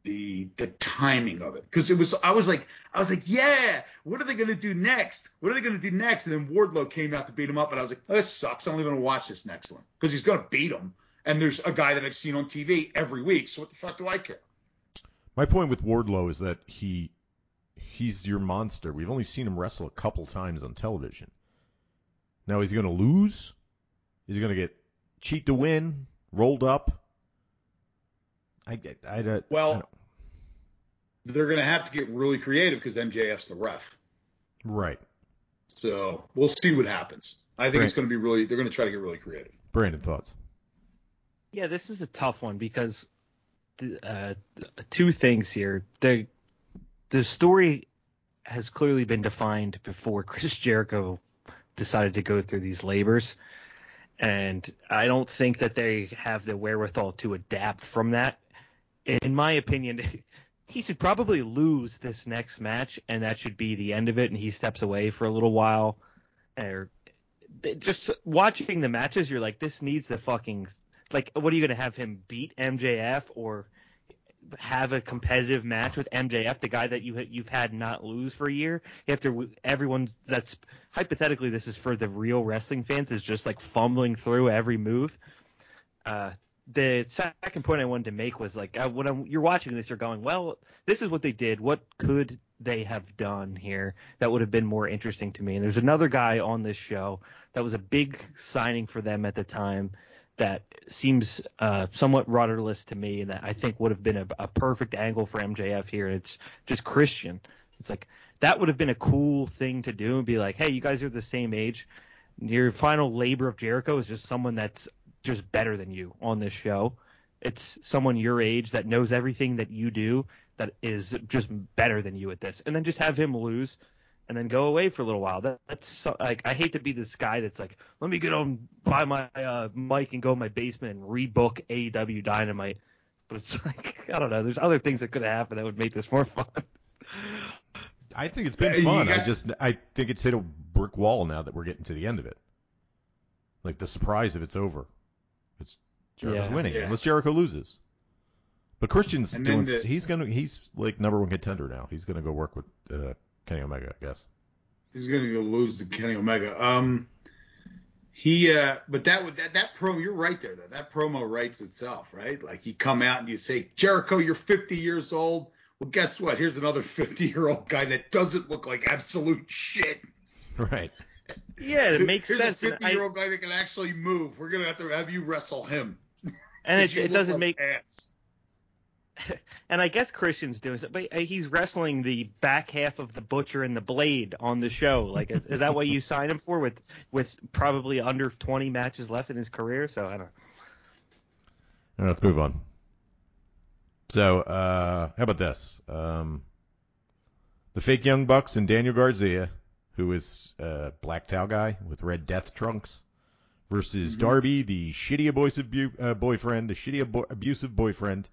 Speaker 3: the the timing of it because it was I was like I was like yeah what are they gonna do next what are they gonna do next and then Wardlow came out to beat him up and I was like oh, this sucks I'm only gonna watch this next one because he's gonna beat him and there's a guy that I've seen on TV every week so what the fuck do I care
Speaker 1: My point with Wardlow is that he he's your monster. We've only seen him wrestle a couple times on television. Now is he going to lose? Is he going to get cheat to win, rolled up? I I, I, I
Speaker 3: Well-
Speaker 1: I don't-
Speaker 3: they're gonna have to get really creative because MJF's the ref
Speaker 1: right.
Speaker 3: so we'll see what happens I think
Speaker 1: Right.
Speaker 3: it's gonna be really they're gonna try to get really creative
Speaker 1: Brandon thoughts.
Speaker 2: Yeah, this is a tough one because th- uh, two things here. The the story has clearly been defined before Chris Jericho decided to go through these labors, and I don't think that they have the wherewithal to adapt from that. In my opinion, he should probably lose this next match, and that should be the end of it, and he steps away for a little while. Or just watching the matches, you're like, this needs the fucking like, what are you gonna have him beat MJF or have a competitive match with MJF, the guy that you you've had not lose for a year? After everyone that's hypothetically this is for the real wrestling fans is just like fumbling through every move. Uh, the second point I wanted to make was like uh, when I'm, you're watching this, you're going, well, this is what they did. What could they have done here that would have been more interesting to me? And there's another guy on this show that was a big signing for them at the time that seems uh, somewhat rudderless to me, and that I think would have been a, a perfect angle for MJF here. It's just Christian. It's like that would have been a cool thing to do and be like, hey, you guys are the same age. Your final labor of Jericho is just someone that's just better than you on this show. It's someone your age that knows everything that you do that is just better than you at this, and then just have him lose and then go away for a little while. That, that's so, like I hate to be this guy that's like, let me get on buy my uh, mic and go in my basement and rebook AEW Dynamite. But it's like I don't know. There's other things that could happen that would make this more fun.
Speaker 1: I think it's been fun. Got... I just I think it's hit a brick wall now that we're getting to the end of it. Like the surprise if it's over. It's Jericho's yeah, winning yeah. unless Jericho loses. But Christian's doing. The, he's gonna. He's like number one contender now. He's gonna go work with uh, Kenny Omega, I guess.
Speaker 3: He's gonna go lose to Kenny Omega. Um, he. Uh, but that would that that promo. You're right there. Though that promo writes itself, right? Like you come out and you say, Jericho, you're 50 years old. Well, guess what? Here's another 50 year old guy that doesn't look like absolute shit.
Speaker 1: Right.
Speaker 2: Yeah, it makes
Speaker 3: Here's
Speaker 2: sense.
Speaker 3: Here's a 50 year old guy that can actually move. We're gonna have to have you wrestle him.
Speaker 2: And it, it doesn't
Speaker 3: like
Speaker 2: make. Ass. And I guess Christian's doing it, but uh, he's wrestling the back half of the Butcher and the Blade on the show. Like, is, is that what you signed him for? With with probably under 20 matches left in his career. So I don't. know.
Speaker 1: Right, let's move on. So, uh, how about this? Um, the fake Young Bucks and Daniel Garcia who is a black towel guy with red death trunks, versus mm-hmm. Darby, the shitty abusive uh, boyfriend, the shitty abusive boyfriend,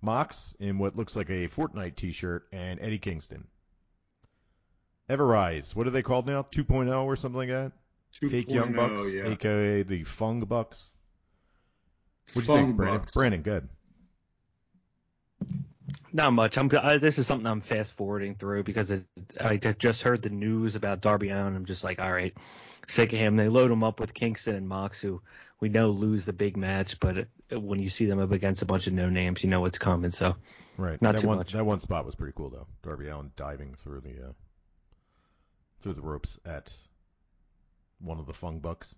Speaker 1: Mox in what looks like a Fortnite T-shirt, and Eddie Kingston. Everrise, what are they called now? 2.0 or something like that? Fake Young oh, Bucks, yeah. aka the Fung Bucks. What do you think, Brandon? Bucks. Brandon, good.
Speaker 2: Not much. I'm. I, this is something I'm fast forwarding through because it, I just heard the news about Darby Allin. I'm just like, all right, sick of him. They load him up with Kingston and Mox, who we know lose the big match, but it, when you see them up against a bunch of no names, you know what's coming. So,
Speaker 1: right.
Speaker 2: Not
Speaker 1: that
Speaker 2: too
Speaker 1: one,
Speaker 2: much.
Speaker 1: That one spot was pretty cool though. Darby Allin diving through the uh, through the ropes at one of the Fung Bucks.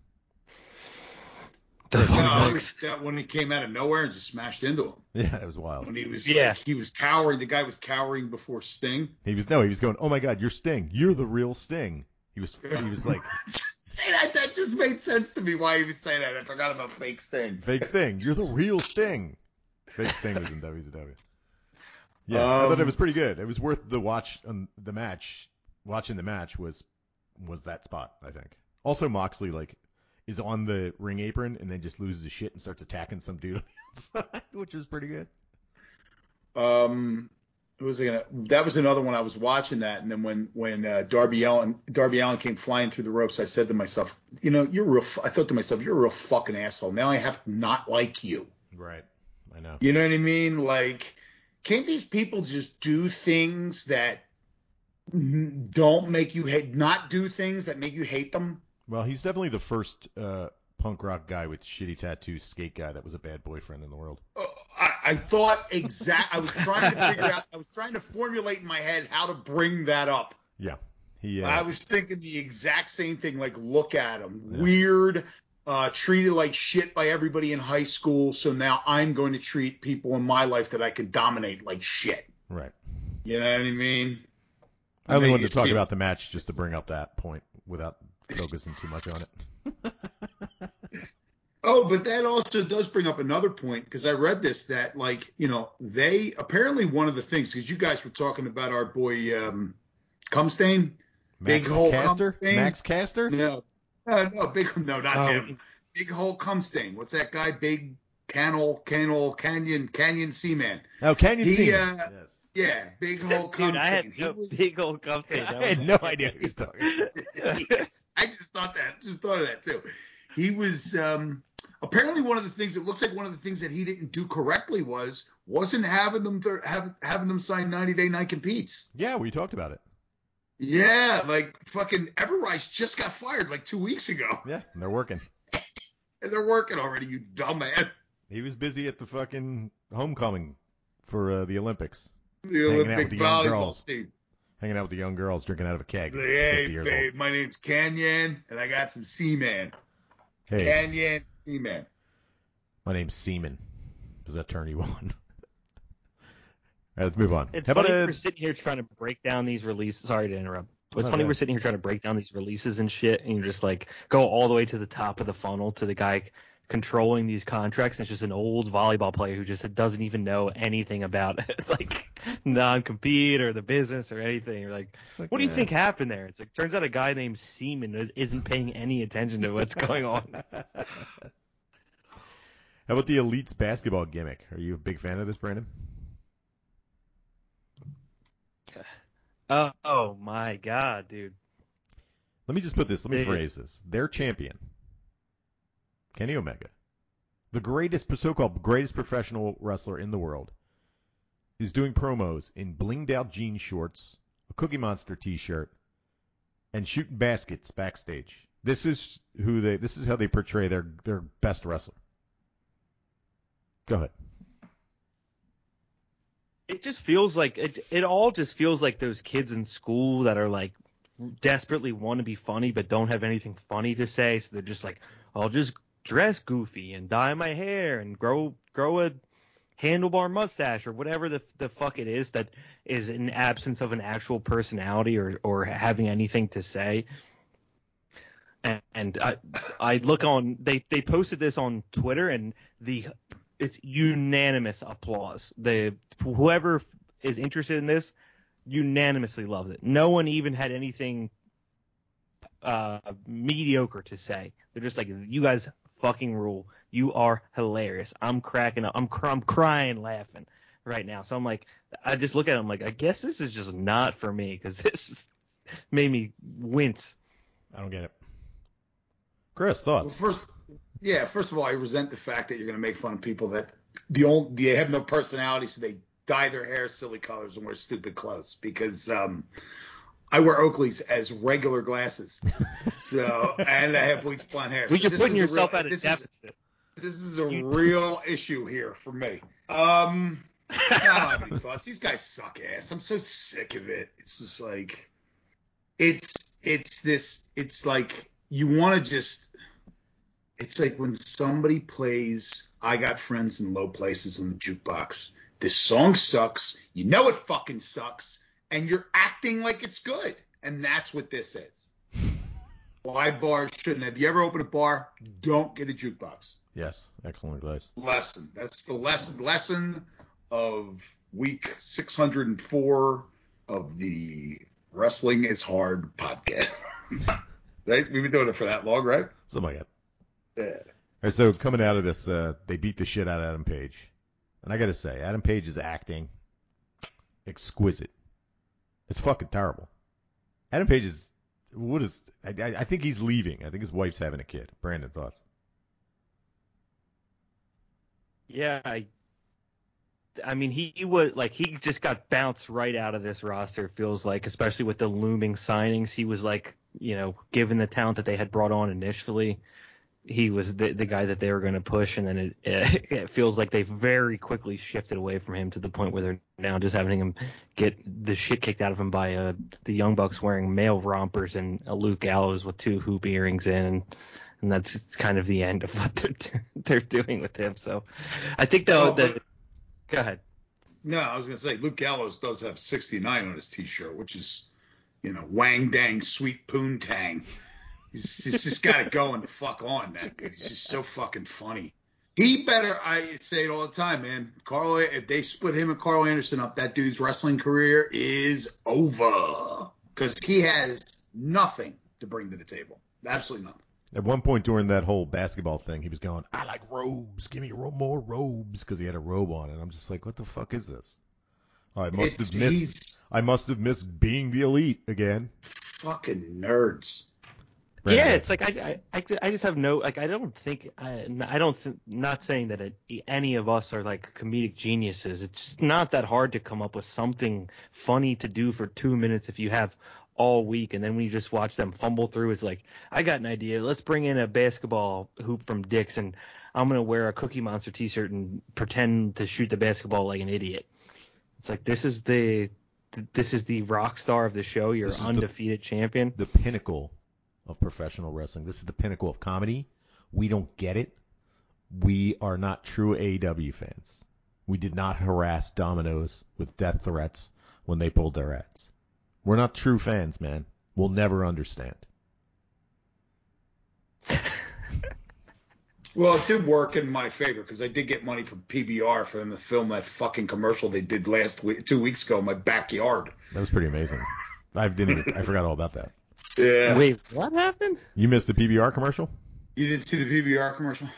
Speaker 3: The no, that when he came out of nowhere and just smashed into him.
Speaker 1: Yeah, it was wild.
Speaker 3: When he was yeah. Like, he was cowering. The guy was cowering before Sting.
Speaker 1: He was no, he was going, "Oh my God, you're Sting. You're the real Sting." He was he was like
Speaker 3: that. That just made sense to me. Why he was saying that. I forgot about fake Sting.
Speaker 1: Fake Sting. You're the real Sting. Fake Sting was in WCW. Yeah, um, I thought it was pretty good. It was worth the watch. Um, the match, watching the match was was that spot. I think. Also, Moxley like is on the ring apron and then just loses his shit and starts attacking some dude outside, which is pretty good.
Speaker 3: Um, who was I gonna? That was another one I was watching that, and then when when uh, Darby Allin Darby Allin came flying through the ropes, I said to myself, you know, you're real. I thought to myself, you're a real fucking asshole. Now I have to not like you.
Speaker 1: Right. I know.
Speaker 3: You know what I mean? Like, can't these people just do things that don't make you hate? Not do things that make you hate them?
Speaker 1: Well, he's definitely the first uh, punk rock guy with shitty tattoos, skate guy that was a bad boyfriend in the world.
Speaker 3: Uh, I, thought exact. I was trying to figure out. I was trying to formulate in my head how to bring that up.
Speaker 1: Yeah. He, uh,
Speaker 3: I was thinking the exact same thing. Like, look at him, yeah. weird, uh, treated like shit by everybody in high school. So now I'm going to treat people in my life that I can dominate like shit.
Speaker 1: Right.
Speaker 3: You know what I mean?
Speaker 1: I only wanted to talk about the match just to bring up that point without focusing too much on it.
Speaker 3: oh, but that also does bring up another point because I read this that like you know they apparently one of the things because you guys were talking about our boy um, Cumstain,
Speaker 1: Max
Speaker 3: Big Hole
Speaker 1: Caster,
Speaker 3: Cumstain.
Speaker 1: Max Caster.
Speaker 3: No, uh, no, big no, not oh. him. Big Hole Cumstain. What's that guy? Big Canal, Canal, Canyon, Canyon Ceman.
Speaker 1: Oh, Canyon
Speaker 3: he,
Speaker 1: Seaman.
Speaker 3: Uh,
Speaker 1: yes.
Speaker 3: Yeah, big old Cumstain.
Speaker 2: Dude, I had no
Speaker 3: was-
Speaker 2: big old cum chain.
Speaker 1: I had no idea who he was talking.
Speaker 3: I just thought that. Just thought of that too. He was um, apparently one of the things. It looks like one of the things that he didn't do correctly was wasn't having them th- have, having them sign 90 day non competes.
Speaker 1: Yeah, we talked about it.
Speaker 3: Yeah, like fucking Everrise just got fired like two weeks ago,
Speaker 1: Yeah, and they're working.
Speaker 3: and they're working already. You dumbass.
Speaker 1: He was busy at the fucking homecoming for uh, the Olympics,
Speaker 3: The
Speaker 1: Hanging out with
Speaker 3: Olympic
Speaker 1: the young
Speaker 3: volleyball
Speaker 1: girls.
Speaker 3: team.
Speaker 1: hanging out with the young girls, drinking out of a keg.
Speaker 3: Like, hey,
Speaker 1: 50 years
Speaker 3: babe, my name's Canyon, and I got some Seaman.
Speaker 1: Old. Hey,
Speaker 3: Canyon Ceman.
Speaker 1: my name's Seaman. Does that turn you on? All right, let's move on.
Speaker 2: It's
Speaker 1: How about
Speaker 2: funny
Speaker 1: a,
Speaker 2: we're sitting here trying to break down these releases. Sorry to interrupt. But it's
Speaker 1: No,
Speaker 2: funny
Speaker 1: go
Speaker 2: we're sitting here trying to break down these releases and shit, and you're just like go all the way to the top of the funnel to the guy controlling these contracts. And it's just an old volleyball player who just doesn't even know anything about like non-compete or the business or anything. You're like, what do you
Speaker 1: Yeah.
Speaker 2: think happened there? It's like turns out a guy named Seaman is- isn't paying any attention to what's going on.
Speaker 1: How about the Elites basketball gimmick? Are you a big fan of this, Brandon?
Speaker 2: Oh, oh my god, dude.
Speaker 1: Let me just put this. Let me
Speaker 2: They-
Speaker 1: phrase this. Their champion, Kenny Omega, the greatest, so-called greatest professional wrestler in the world, is doing promos in blinged out jean shorts, a Cookie Monster T-shirt, and shooting baskets backstage. This is who they. This is how they portray their their best wrestler. Go ahead.
Speaker 2: It just feels like it. It all just feels like those kids in school that are like desperately want to be funny but don't have anything funny to say, so they're just like, I'll just dress goofy and dye my hair and grow grow a handlebar mustache or whatever the the fuck it is that is an absence of an actual personality or or having anything to say. And, and I I look on they they posted this on Twitter and the it's unanimous applause. The whoever is interested in this unanimously loves it. No one even had anything uh, mediocre to say. They're just like, you guys fucking rule. You are hilarious. I'm cracking up. I'm cr- I'm crying laughing right now. So I'm like, I just look at it. I'm like, I guess this is just not for me because this is, made me wince.
Speaker 1: I don't get it. Chris,
Speaker 3: Well,
Speaker 1: thoughts?
Speaker 3: first, yeah. First of all, I resent the fact that you're going to make fun of people that the only they have no personality, so they dye their hair silly colors and wear stupid clothes. Because um, I wear Oakleys as regular glasses, so and I have bleached blonde hair.
Speaker 2: Well,
Speaker 3: so
Speaker 2: you're putting yourself
Speaker 3: real,
Speaker 2: at a
Speaker 3: this is, this is a real issue here for me. Um, I don't have any thoughts. These guys suck ass. I'm so sick of it. It's just like, it's it's this. It's like you want to just. It's like when somebody plays "I Got Friends in Low Places" on the jukebox. This song sucks. You know it fucking sucks, and you're acting like it's good, and that's what this is. Why bars shouldn't? Have you ever opened a bar? Don't get a jukebox
Speaker 1: Yes, excellent advice.
Speaker 3: lesson. That's the lesson lesson of week 604 of the Wrestling is Hard podcast. right? We've been doing it for that long, right?
Speaker 1: Something like that.
Speaker 3: Yeah.
Speaker 1: All right, so coming out of this, uh, they beat the shit out of Adam Page, and I got to say, Adam Page is acting exquisite. It's fucking terrible. Adam Page is what is? I, I think he's leaving. I think his wife's having a kid. Brandon, thoughts?
Speaker 2: Yeah, I, I mean, he, he was like he just got bounced right out of this roster. It feels like, especially with the looming signings, he was like, you know, given the talent that they had brought on initially, he was the the guy that they were going to push, and then it, it it feels like they've very quickly shifted away from him to the point where they're now just having him get the shit kicked out of him by uh, the Young Bucks wearing male rompers and a Luke Gallows with two hoop earrings in. And, and that's kind of the end of what they're they're doing with him. So, I think though that go ahead.
Speaker 3: No, I was going to say Luke Gallows does have 69 on his t-shirt, which is, you know, wang dang sweet poontang. He's, he's just got it going to fuck on, that dude. He's just so fucking funny. He better, I say it all the time, man. Karl, if they split him and Karl Anderson up, that dude's wrestling career is over. Because he has nothing to bring to the table. Absolutely nothing.
Speaker 1: At one point during that whole basketball thing, he was going, "I like robes. Give me ro- more robes," because he had a robe on, and I'm just like, "What the fuck is this?" I must
Speaker 3: It's-
Speaker 1: have missed. I must have missed being the elite again.
Speaker 3: fucking nerds.
Speaker 2: Yeah, it's like I, I, I- just have no like I don't think I, I don't th- not saying that it, any of us are like comedic geniuses. It's just not that hard to come up with something funny to do for two minutes if you have all week, and then when you just watch them fumble through, it's like I got an idea. Let's bring in a basketball hoop from Dick's, and I'm gonna wear a Cookie Monster T-shirt and pretend to shoot the basketball like an idiot. It's like this is the this is the rock star of the show. You're
Speaker 1: is the-
Speaker 2: undefeated champion.
Speaker 1: the pinnacle of professional wrestling. This is the pinnacle of comedy. We don't get it. We are not true AEW fans. We did not harass Domino's with death threats when they pulled their ads. We're not true fans, man. We'll never understand.
Speaker 3: Well, it did work in my favor because I did get money from PBR for them to film that fucking commercial they did last week, two weeks ago in my backyard.
Speaker 1: That was pretty amazing. I didn't even, I forgot all about that.
Speaker 3: Yeah.
Speaker 2: Wait, what happened?
Speaker 1: You missed the PBR commercial?
Speaker 3: You didn't see the PBR commercial?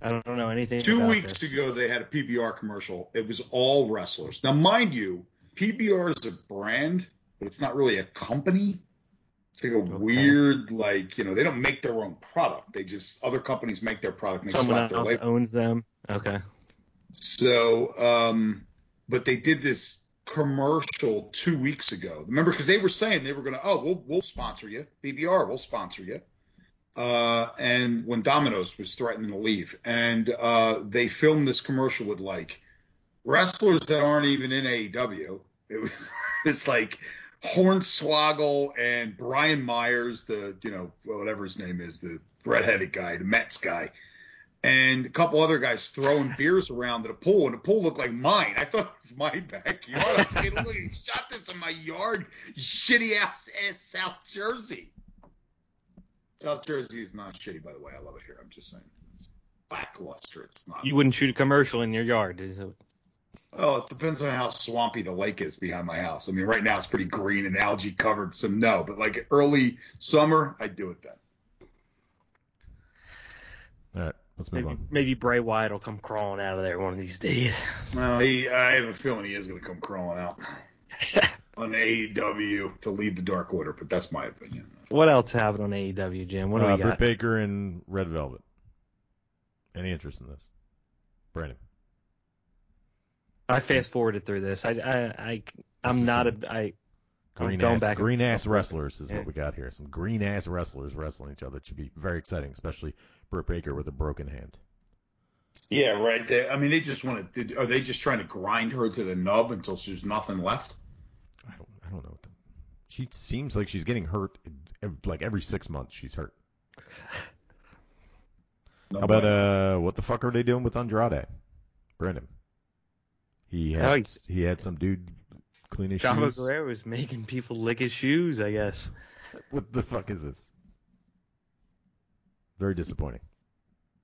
Speaker 2: I don't know anything.
Speaker 3: Two
Speaker 2: about
Speaker 3: weeks
Speaker 2: this.
Speaker 3: ago, they had a PBR commercial. It was all wrestlers. Now, mind you, PBR is a brand, but it's not really a company. It's like a weird, like you know, they don't make their own product. They just other companies make their product. And they
Speaker 2: Someone
Speaker 3: slap their
Speaker 2: else
Speaker 3: label.
Speaker 2: owns them. Okay.
Speaker 3: So, um, but they did this commercial two weeks ago. Remember, because they were saying they were going to, oh, we'll we'll sponsor you, BBR, we'll sponsor you. Uh, and when Domino's was threatening to leave, and uh, they filmed this commercial with like wrestlers that aren't even in AEW. It was it's like Hornswoggle and Brian Myers, the you know whatever his name is, the redheaded guy, the Mets guy and a couple other guys throwing beers around at a pool, and the pool looked like mine. I thought it was my backyard. I was like, look, you shot this in my yard, shitty ass, ass South Jersey. South Jersey is not shitty, by the way. I love it here. I'm just saying. It's lackluster. It's not.
Speaker 2: You wouldn't shoot a commercial in your yard, is it?
Speaker 3: Oh, it depends on how swampy the lake is behind my house. I mean, right now it's pretty green and algae covered, so no. But like early summer, I'd do it then.
Speaker 1: All right, let's move
Speaker 2: Maybe,
Speaker 1: on.
Speaker 2: maybe Bray Wyatt will come crawling out of there one of these days.
Speaker 3: Well, he, I have a feeling he is going to come crawling out on AEW to lead the Dark Order, but that's my opinion.
Speaker 2: what else happened on AEW, Jim? What do
Speaker 1: uh,
Speaker 2: we
Speaker 1: Britt? Baker and Red Velvet. Any interest in this? Brandon.
Speaker 2: I fast forwarded through this. I, I, I I'm not a.
Speaker 1: some-
Speaker 2: I. I'm
Speaker 1: Green
Speaker 2: going
Speaker 1: ass,
Speaker 2: back.
Speaker 1: green ass wrestlers is
Speaker 2: Yeah.
Speaker 1: what we got here. Some green ass wrestlers wrestling each other. It should be very exciting, especially Britt Baker with a broken hand.
Speaker 3: Yeah, right. They, I mean, they just want to. Are they just trying to grind her to the nub until there's nothing left?
Speaker 1: I don't, I don't know. What the, she seems like she's getting hurt. Like every six months, she's hurt.
Speaker 3: No
Speaker 1: How about
Speaker 3: way.
Speaker 1: uh, what the fuck are they doing with Andrade? Brandon. He had he had some dude clean his
Speaker 2: Chavo
Speaker 1: shoes.
Speaker 2: Guerrero was making people lick his shoes. I guess.
Speaker 1: What the fuck is this? Very disappointing.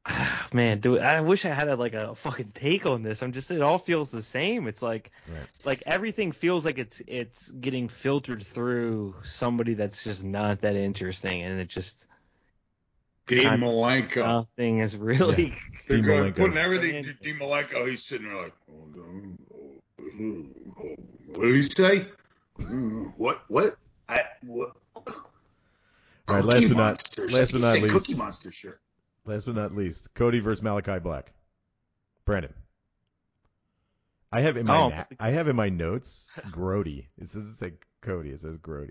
Speaker 2: Ah, Man, dude, I wish I had a, like a fucking take on this. I'm just it all feels the same. It's like
Speaker 1: Right.
Speaker 2: like everything feels like it's it's getting filtered through somebody that's just not that interesting, and it just
Speaker 3: Dean
Speaker 2: kind of-
Speaker 3: Malenko.
Speaker 2: nothing is really.
Speaker 3: They're going, putting everything to Dean Malenko. He's sitting there like, no, oh, what did he say? Mm, What? What? I what?
Speaker 1: All right, last but not- last but not least.
Speaker 3: Cookie Monster shirt.
Speaker 1: Last but not least, Cody versus Malachi Black. Brandon. I have in my
Speaker 2: Oh.
Speaker 1: na- I have in my notes Grody. It doesn't say Cody. It says Grody.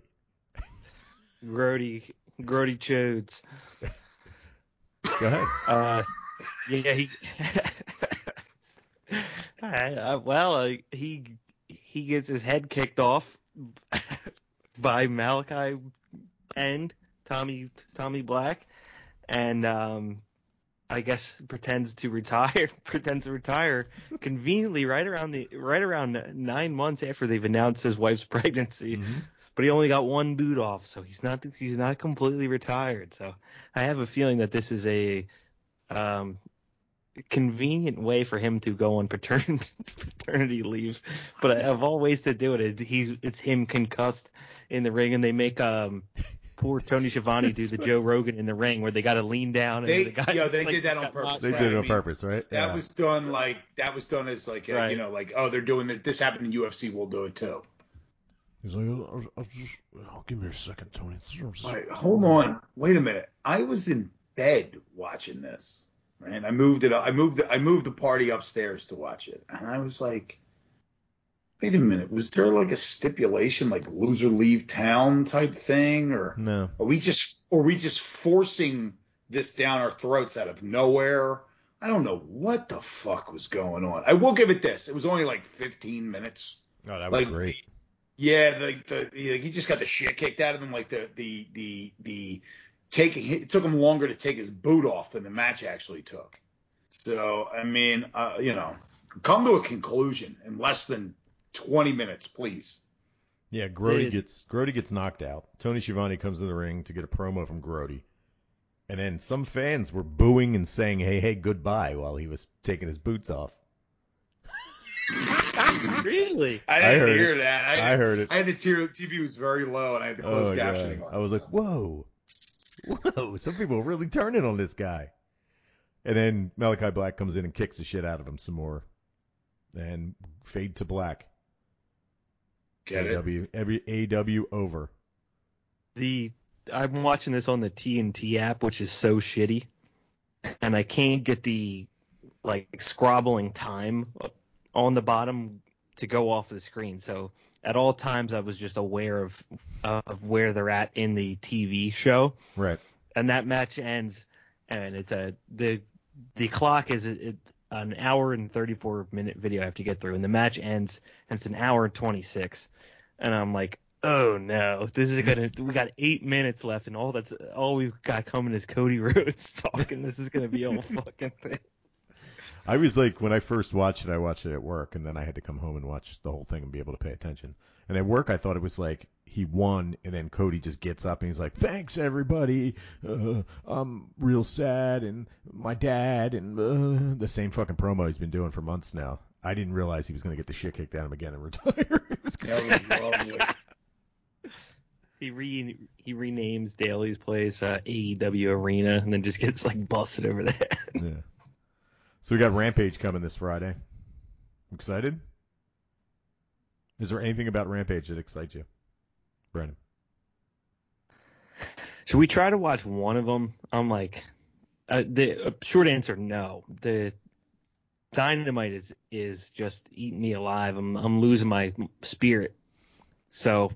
Speaker 2: Grody Grody Chodes.
Speaker 1: Go ahead.
Speaker 2: Uh, yeah, he. I, I, well, uh, he he gets his head kicked off by Malachi and Tommy Tommy Black, and um, I guess pretends to retire. pretends to retire conveniently right around the right around nine months after they've announced his wife's pregnancy
Speaker 1: Mhm.
Speaker 2: but he only got one boot off, so he's not he's not completely retired. So I have a feeling that this is a um, convenient way for him to go on paternity paternity leave. But of all ways to do it, it he's it's him concussed in the ring, and they make um poor Tony Schiavone do the Joe Rogan in the ring where they got to lean down and
Speaker 3: They,
Speaker 2: the guy.
Speaker 3: yo, they
Speaker 2: like
Speaker 3: did that on purpose.
Speaker 1: They
Speaker 3: right?
Speaker 1: did it on purpose, right?
Speaker 3: That
Speaker 1: Yeah.
Speaker 3: was done like that was done as like a,
Speaker 2: Right.
Speaker 3: you know like oh they're doing it. This happened in UFC. We'll do it too.
Speaker 1: He's like, I'll, I'll just, oh, give me a second, Tony.
Speaker 3: All right, hold on. Wait a minute. I was in bed watching this, right? I moved it. I moved. I moved the party upstairs to watch it, and I was like, "Wait a minute. Was there like a stipulation, like loser leave town type thing, or
Speaker 1: No.
Speaker 3: are we just, are we just forcing this down our throats out of nowhere?" I don't know what the fuck was going on. I will give it this. It was only like 15 minutes.
Speaker 1: Oh, that was
Speaker 3: Like,
Speaker 1: great.
Speaker 3: Yeah, the, the he he just got the shit kicked out of him. Like the the the the taking it took him longer to take his boot off than the match actually took. So I mean, uh, you know, come to a conclusion in less than 20 minutes, please.
Speaker 1: Yeah, Grody
Speaker 2: Did-
Speaker 1: gets Grody gets knocked out. Tony Schiavone comes in the ring to get a promo from Grody. And then some fans were booing and saying, "Hey, hey, goodbye," while he was taking his boots off.
Speaker 2: really?
Speaker 3: I
Speaker 1: I
Speaker 3: didn't
Speaker 1: heard
Speaker 3: hear that. I,
Speaker 1: I heard it.
Speaker 3: I had the TV was very low and I had the closed
Speaker 1: Oh,
Speaker 3: captioning
Speaker 1: God.
Speaker 3: on.
Speaker 1: I was like, "Whoa, whoa!" Some people are really turning on this guy. And then Malachi Black comes in and kicks the shit out of him some more, and fade to black.
Speaker 3: Get it?
Speaker 1: AW, every AW over.
Speaker 2: The I'm watching this on the TNT app, which is so shitty, and I can't get the like scrobbling time on the bottom to go off the screen. So at all times, I was just aware of of where they're at in the TV show,
Speaker 1: Right.
Speaker 2: and that match ends, and it's a the the clock is it, an hour and 34 minute video I have to get through, and the match ends, and it's an hour and 26, and I'm like, oh no, this is gonna we got eight minutes left, and all that's all we've got coming is Cody Rhodes talking. This is gonna be a whole fucking thing.
Speaker 1: I was like, when I first watched it, I watched it at work, and then I had to come home and watch the whole thing and be able to pay attention. And at work, I thought it was like he won, and then Cody just gets up and he's like, "Thanks everybody, uh, I'm real sad, and my dad, and uh, the same fucking promo he's been doing for months now." I didn't realize he was gonna get the shit kicked out of him again and retire. It was
Speaker 3: That was lovely.
Speaker 2: He re he renames Daily's place uh, AEW Arena, and then just gets like busted over the head.
Speaker 1: yeah. So we got Rampage coming this Friday. Excited? Is there anything about Rampage that excites you, Brandon?
Speaker 2: Should we try to watch one of them? I'm like, uh, the uh, short answer, no. The Dynamite is is just eating me alive. I'm I'm losing my spirit. So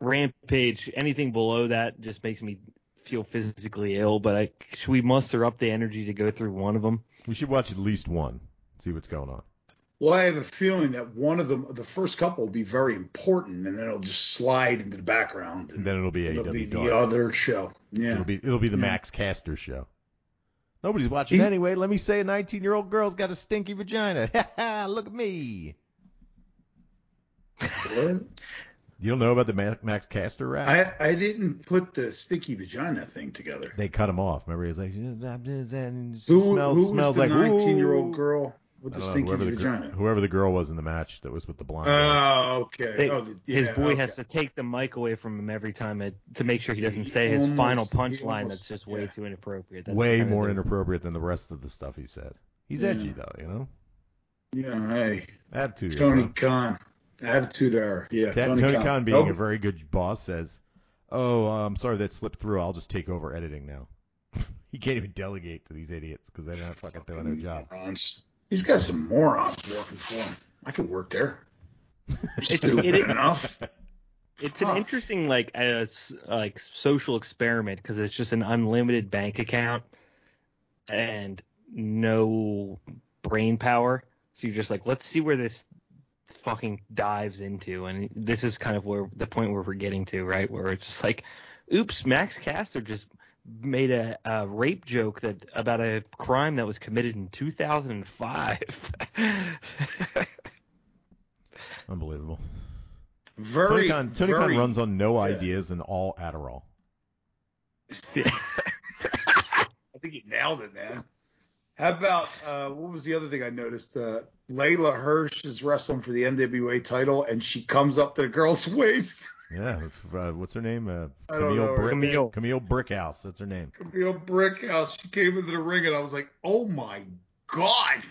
Speaker 2: Rampage, anything below that just makes me feel physically ill. But I should we muster up the energy to go through one of them?
Speaker 1: We should watch at least one. See what's going on.
Speaker 3: Well, I have a feeling that one of them, the first couple, will be very important, and then it'll just slide into the background.
Speaker 1: And then it'll be
Speaker 3: it'll
Speaker 1: AEW
Speaker 3: be
Speaker 1: Dark.
Speaker 3: the other show. Yeah.
Speaker 1: It'll be it'll be the
Speaker 3: Yeah.
Speaker 1: Max Caster show. Nobody's watching
Speaker 3: He-
Speaker 1: anyway. Let me say a 19 year old girl's got a stinky vagina. Ha ha! Look at me.
Speaker 3: What?
Speaker 1: You don't know about the Ma- Max Caster rap?
Speaker 3: I I didn't put the sticky vagina thing together.
Speaker 1: They cut him off. Remember, he was like, and
Speaker 3: Who,
Speaker 1: smells
Speaker 3: who
Speaker 1: smells
Speaker 3: was the
Speaker 1: like
Speaker 3: 19 year old girl with the
Speaker 1: know,
Speaker 3: stinky
Speaker 1: whoever the, gir-
Speaker 3: vagina?
Speaker 1: whoever the girl was in the match that was with the blonde. guy.
Speaker 3: Oh, okay.
Speaker 2: They-
Speaker 3: oh, the,
Speaker 2: His boy
Speaker 3: okay.
Speaker 2: has to take the mic away from him every time it, to make sure he doesn't
Speaker 3: He
Speaker 2: say his
Speaker 3: almost-
Speaker 2: final punchline that's just way
Speaker 3: yeah.
Speaker 2: too inappropriate. That's
Speaker 1: Way more
Speaker 2: the-
Speaker 1: inappropriate than the rest of the stuff he said. He's
Speaker 3: Yeah.
Speaker 1: edgy though, you know.
Speaker 3: Yeah, hey,
Speaker 1: Attitude.
Speaker 3: Tony
Speaker 1: bro.
Speaker 3: Khan, attitude error. Yeah,
Speaker 1: Ta-
Speaker 3: Tony,
Speaker 1: Tony
Speaker 3: Khan.
Speaker 1: Khan being
Speaker 3: Nope.
Speaker 1: a very good boss says, "Oh, I'm sorry that slipped through. I'll just take over editing now." he can't even delegate to these idiots because they're not have fucking doing their job.
Speaker 3: Morons. He's got some morons working for him. I could work there. Stupid
Speaker 2: it- it-
Speaker 3: enough.
Speaker 2: It's an interesting like uh, like social experiment because it's just an unlimited bank account and no brain power. So you're just like, let's see where this fucking dives into, and this is kind of where the point where we're getting to, right? Where it's just like, oops, Max Caster just made a, a rape joke that about a crime that was committed in 2005.
Speaker 1: Unbelievable.
Speaker 3: Very,
Speaker 1: Tony Khan, Tony
Speaker 3: very,
Speaker 1: Khan runs on no
Speaker 3: yeah.
Speaker 1: ideas and all Adderall. Yeah.
Speaker 3: I think he nailed it, man. How about uh, what was the other thing I noticed? Uh, Leyla Hirsch is wrestling for the NWA title, and she comes up to the girl's waist.
Speaker 1: Yeah. Uh, what's her name? Uh,
Speaker 3: I don't
Speaker 1: Kamille,
Speaker 3: know.
Speaker 1: Brick-
Speaker 2: Kamille.
Speaker 1: Kamille Brickhouse. That's her name.
Speaker 3: Kamille Brickhouse. She came into the ring and I was like, oh my god.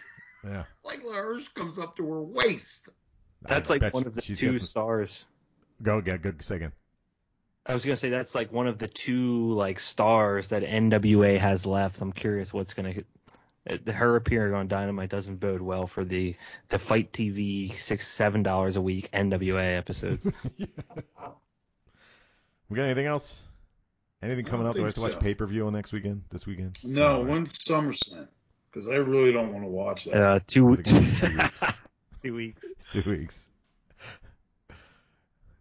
Speaker 1: Yeah.
Speaker 3: Leyla Hirsch comes up to her waist.
Speaker 2: That's
Speaker 1: I
Speaker 2: like one of the two
Speaker 1: some-
Speaker 2: stars.
Speaker 1: Go again. Good second.
Speaker 2: I was gonna say that's like one of the two like stars that NWA has left. I'm curious what's gonna. Her appearing on Dynamite doesn't bode well for the the FITE TV six seven dollars a week NWA episodes.
Speaker 1: We got anything else? Anything coming
Speaker 3: don't
Speaker 1: up? Do I have to
Speaker 3: think
Speaker 1: watch
Speaker 3: so. pay
Speaker 1: pay per view next weekend? This weekend?
Speaker 3: No,
Speaker 1: All right.
Speaker 3: when's SummerSlam? Because I really don't want to watch that.
Speaker 2: uh, two,
Speaker 1: I think it's two weeks.
Speaker 2: two weeks.
Speaker 1: Two weeks.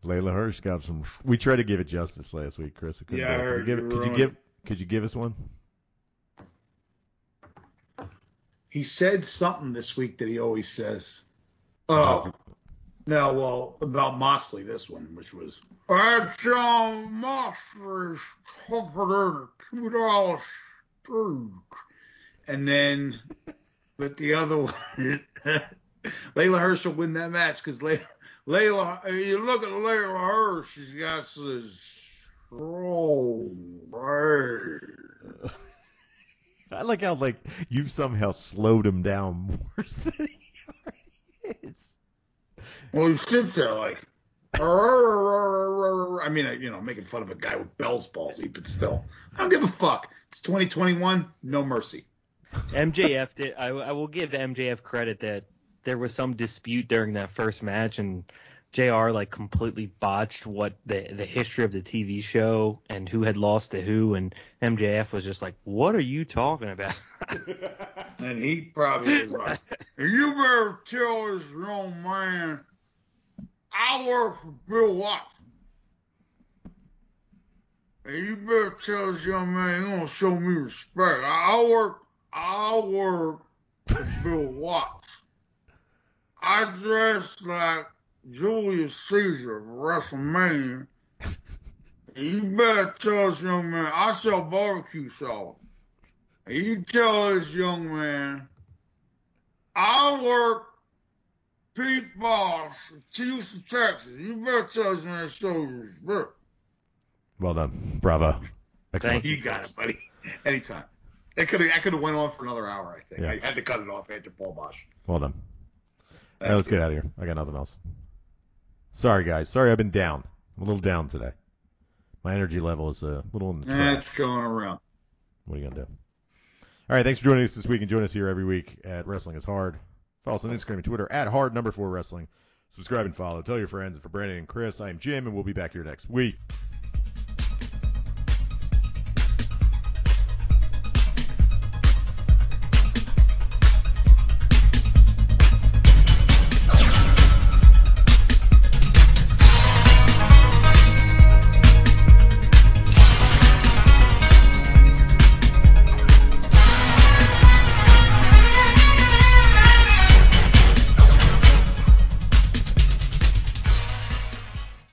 Speaker 1: Leyla Hirsch got some. We tried to give it justice last week, Chris. We
Speaker 3: Yeah, I
Speaker 1: do it.
Speaker 3: heard
Speaker 1: Could you, give,
Speaker 3: you
Speaker 1: could you give? Could you give us one?
Speaker 3: He said something this week that he always says. Oh, no, well, about Moxley, this one, which was. That's Jon Moxley's a $2 steak. And then, but the other one, Leyla Hirsch will win that match because Leyla, Leyla, you look at Leyla Hirsch, she's got this strong.
Speaker 1: I like how like you've somehow slowed him down worse than he already is.
Speaker 3: Well, he sits there like, I mean, you know, making fun of a guy with Bell's palsy, but still, I don't give a fuck. It's 2021, no mercy.
Speaker 2: MJF did. I, I will give MJF credit that there was some dispute during that first match, and Jr. like completely botched what the the history of the TV show and who had lost to who, and MJF was just like, "What are you talking about?"
Speaker 3: And he probably was like, you better tell this young man, I work for Bill Watson. And you better tell this young man you're gonna show me respect. I work, I work for Bill Watson. I dress like Julius Caesar for WrestleMania. You better tell this young man I sell barbecue sauce. You tell this young man I work Pete Boss, in Houston, Texas. You better tell this man to show respect.
Speaker 1: Well done, bravo. Excellent.
Speaker 2: Thank you.
Speaker 3: You got it, buddy. Anytime. That could have I could have went on for another hour. I think
Speaker 1: Yeah.
Speaker 3: I had to cut it off after Paul Boesch.
Speaker 1: Well done. All right, let's get out of here. I got nothing else. Sorry guys. Sorry I've been down. I'm a little down today. My energy level is a little in the trash.
Speaker 3: That's going around.
Speaker 1: What are you gonna do? All right, thanks for joining us this week and join us here every week at Wrestling is Hard. Follow us on Instagram and Twitter at hard number four wrestling. Subscribe and follow. Tell your friends. And for Brandon and Chris, I am Jim, and we'll be back here next week.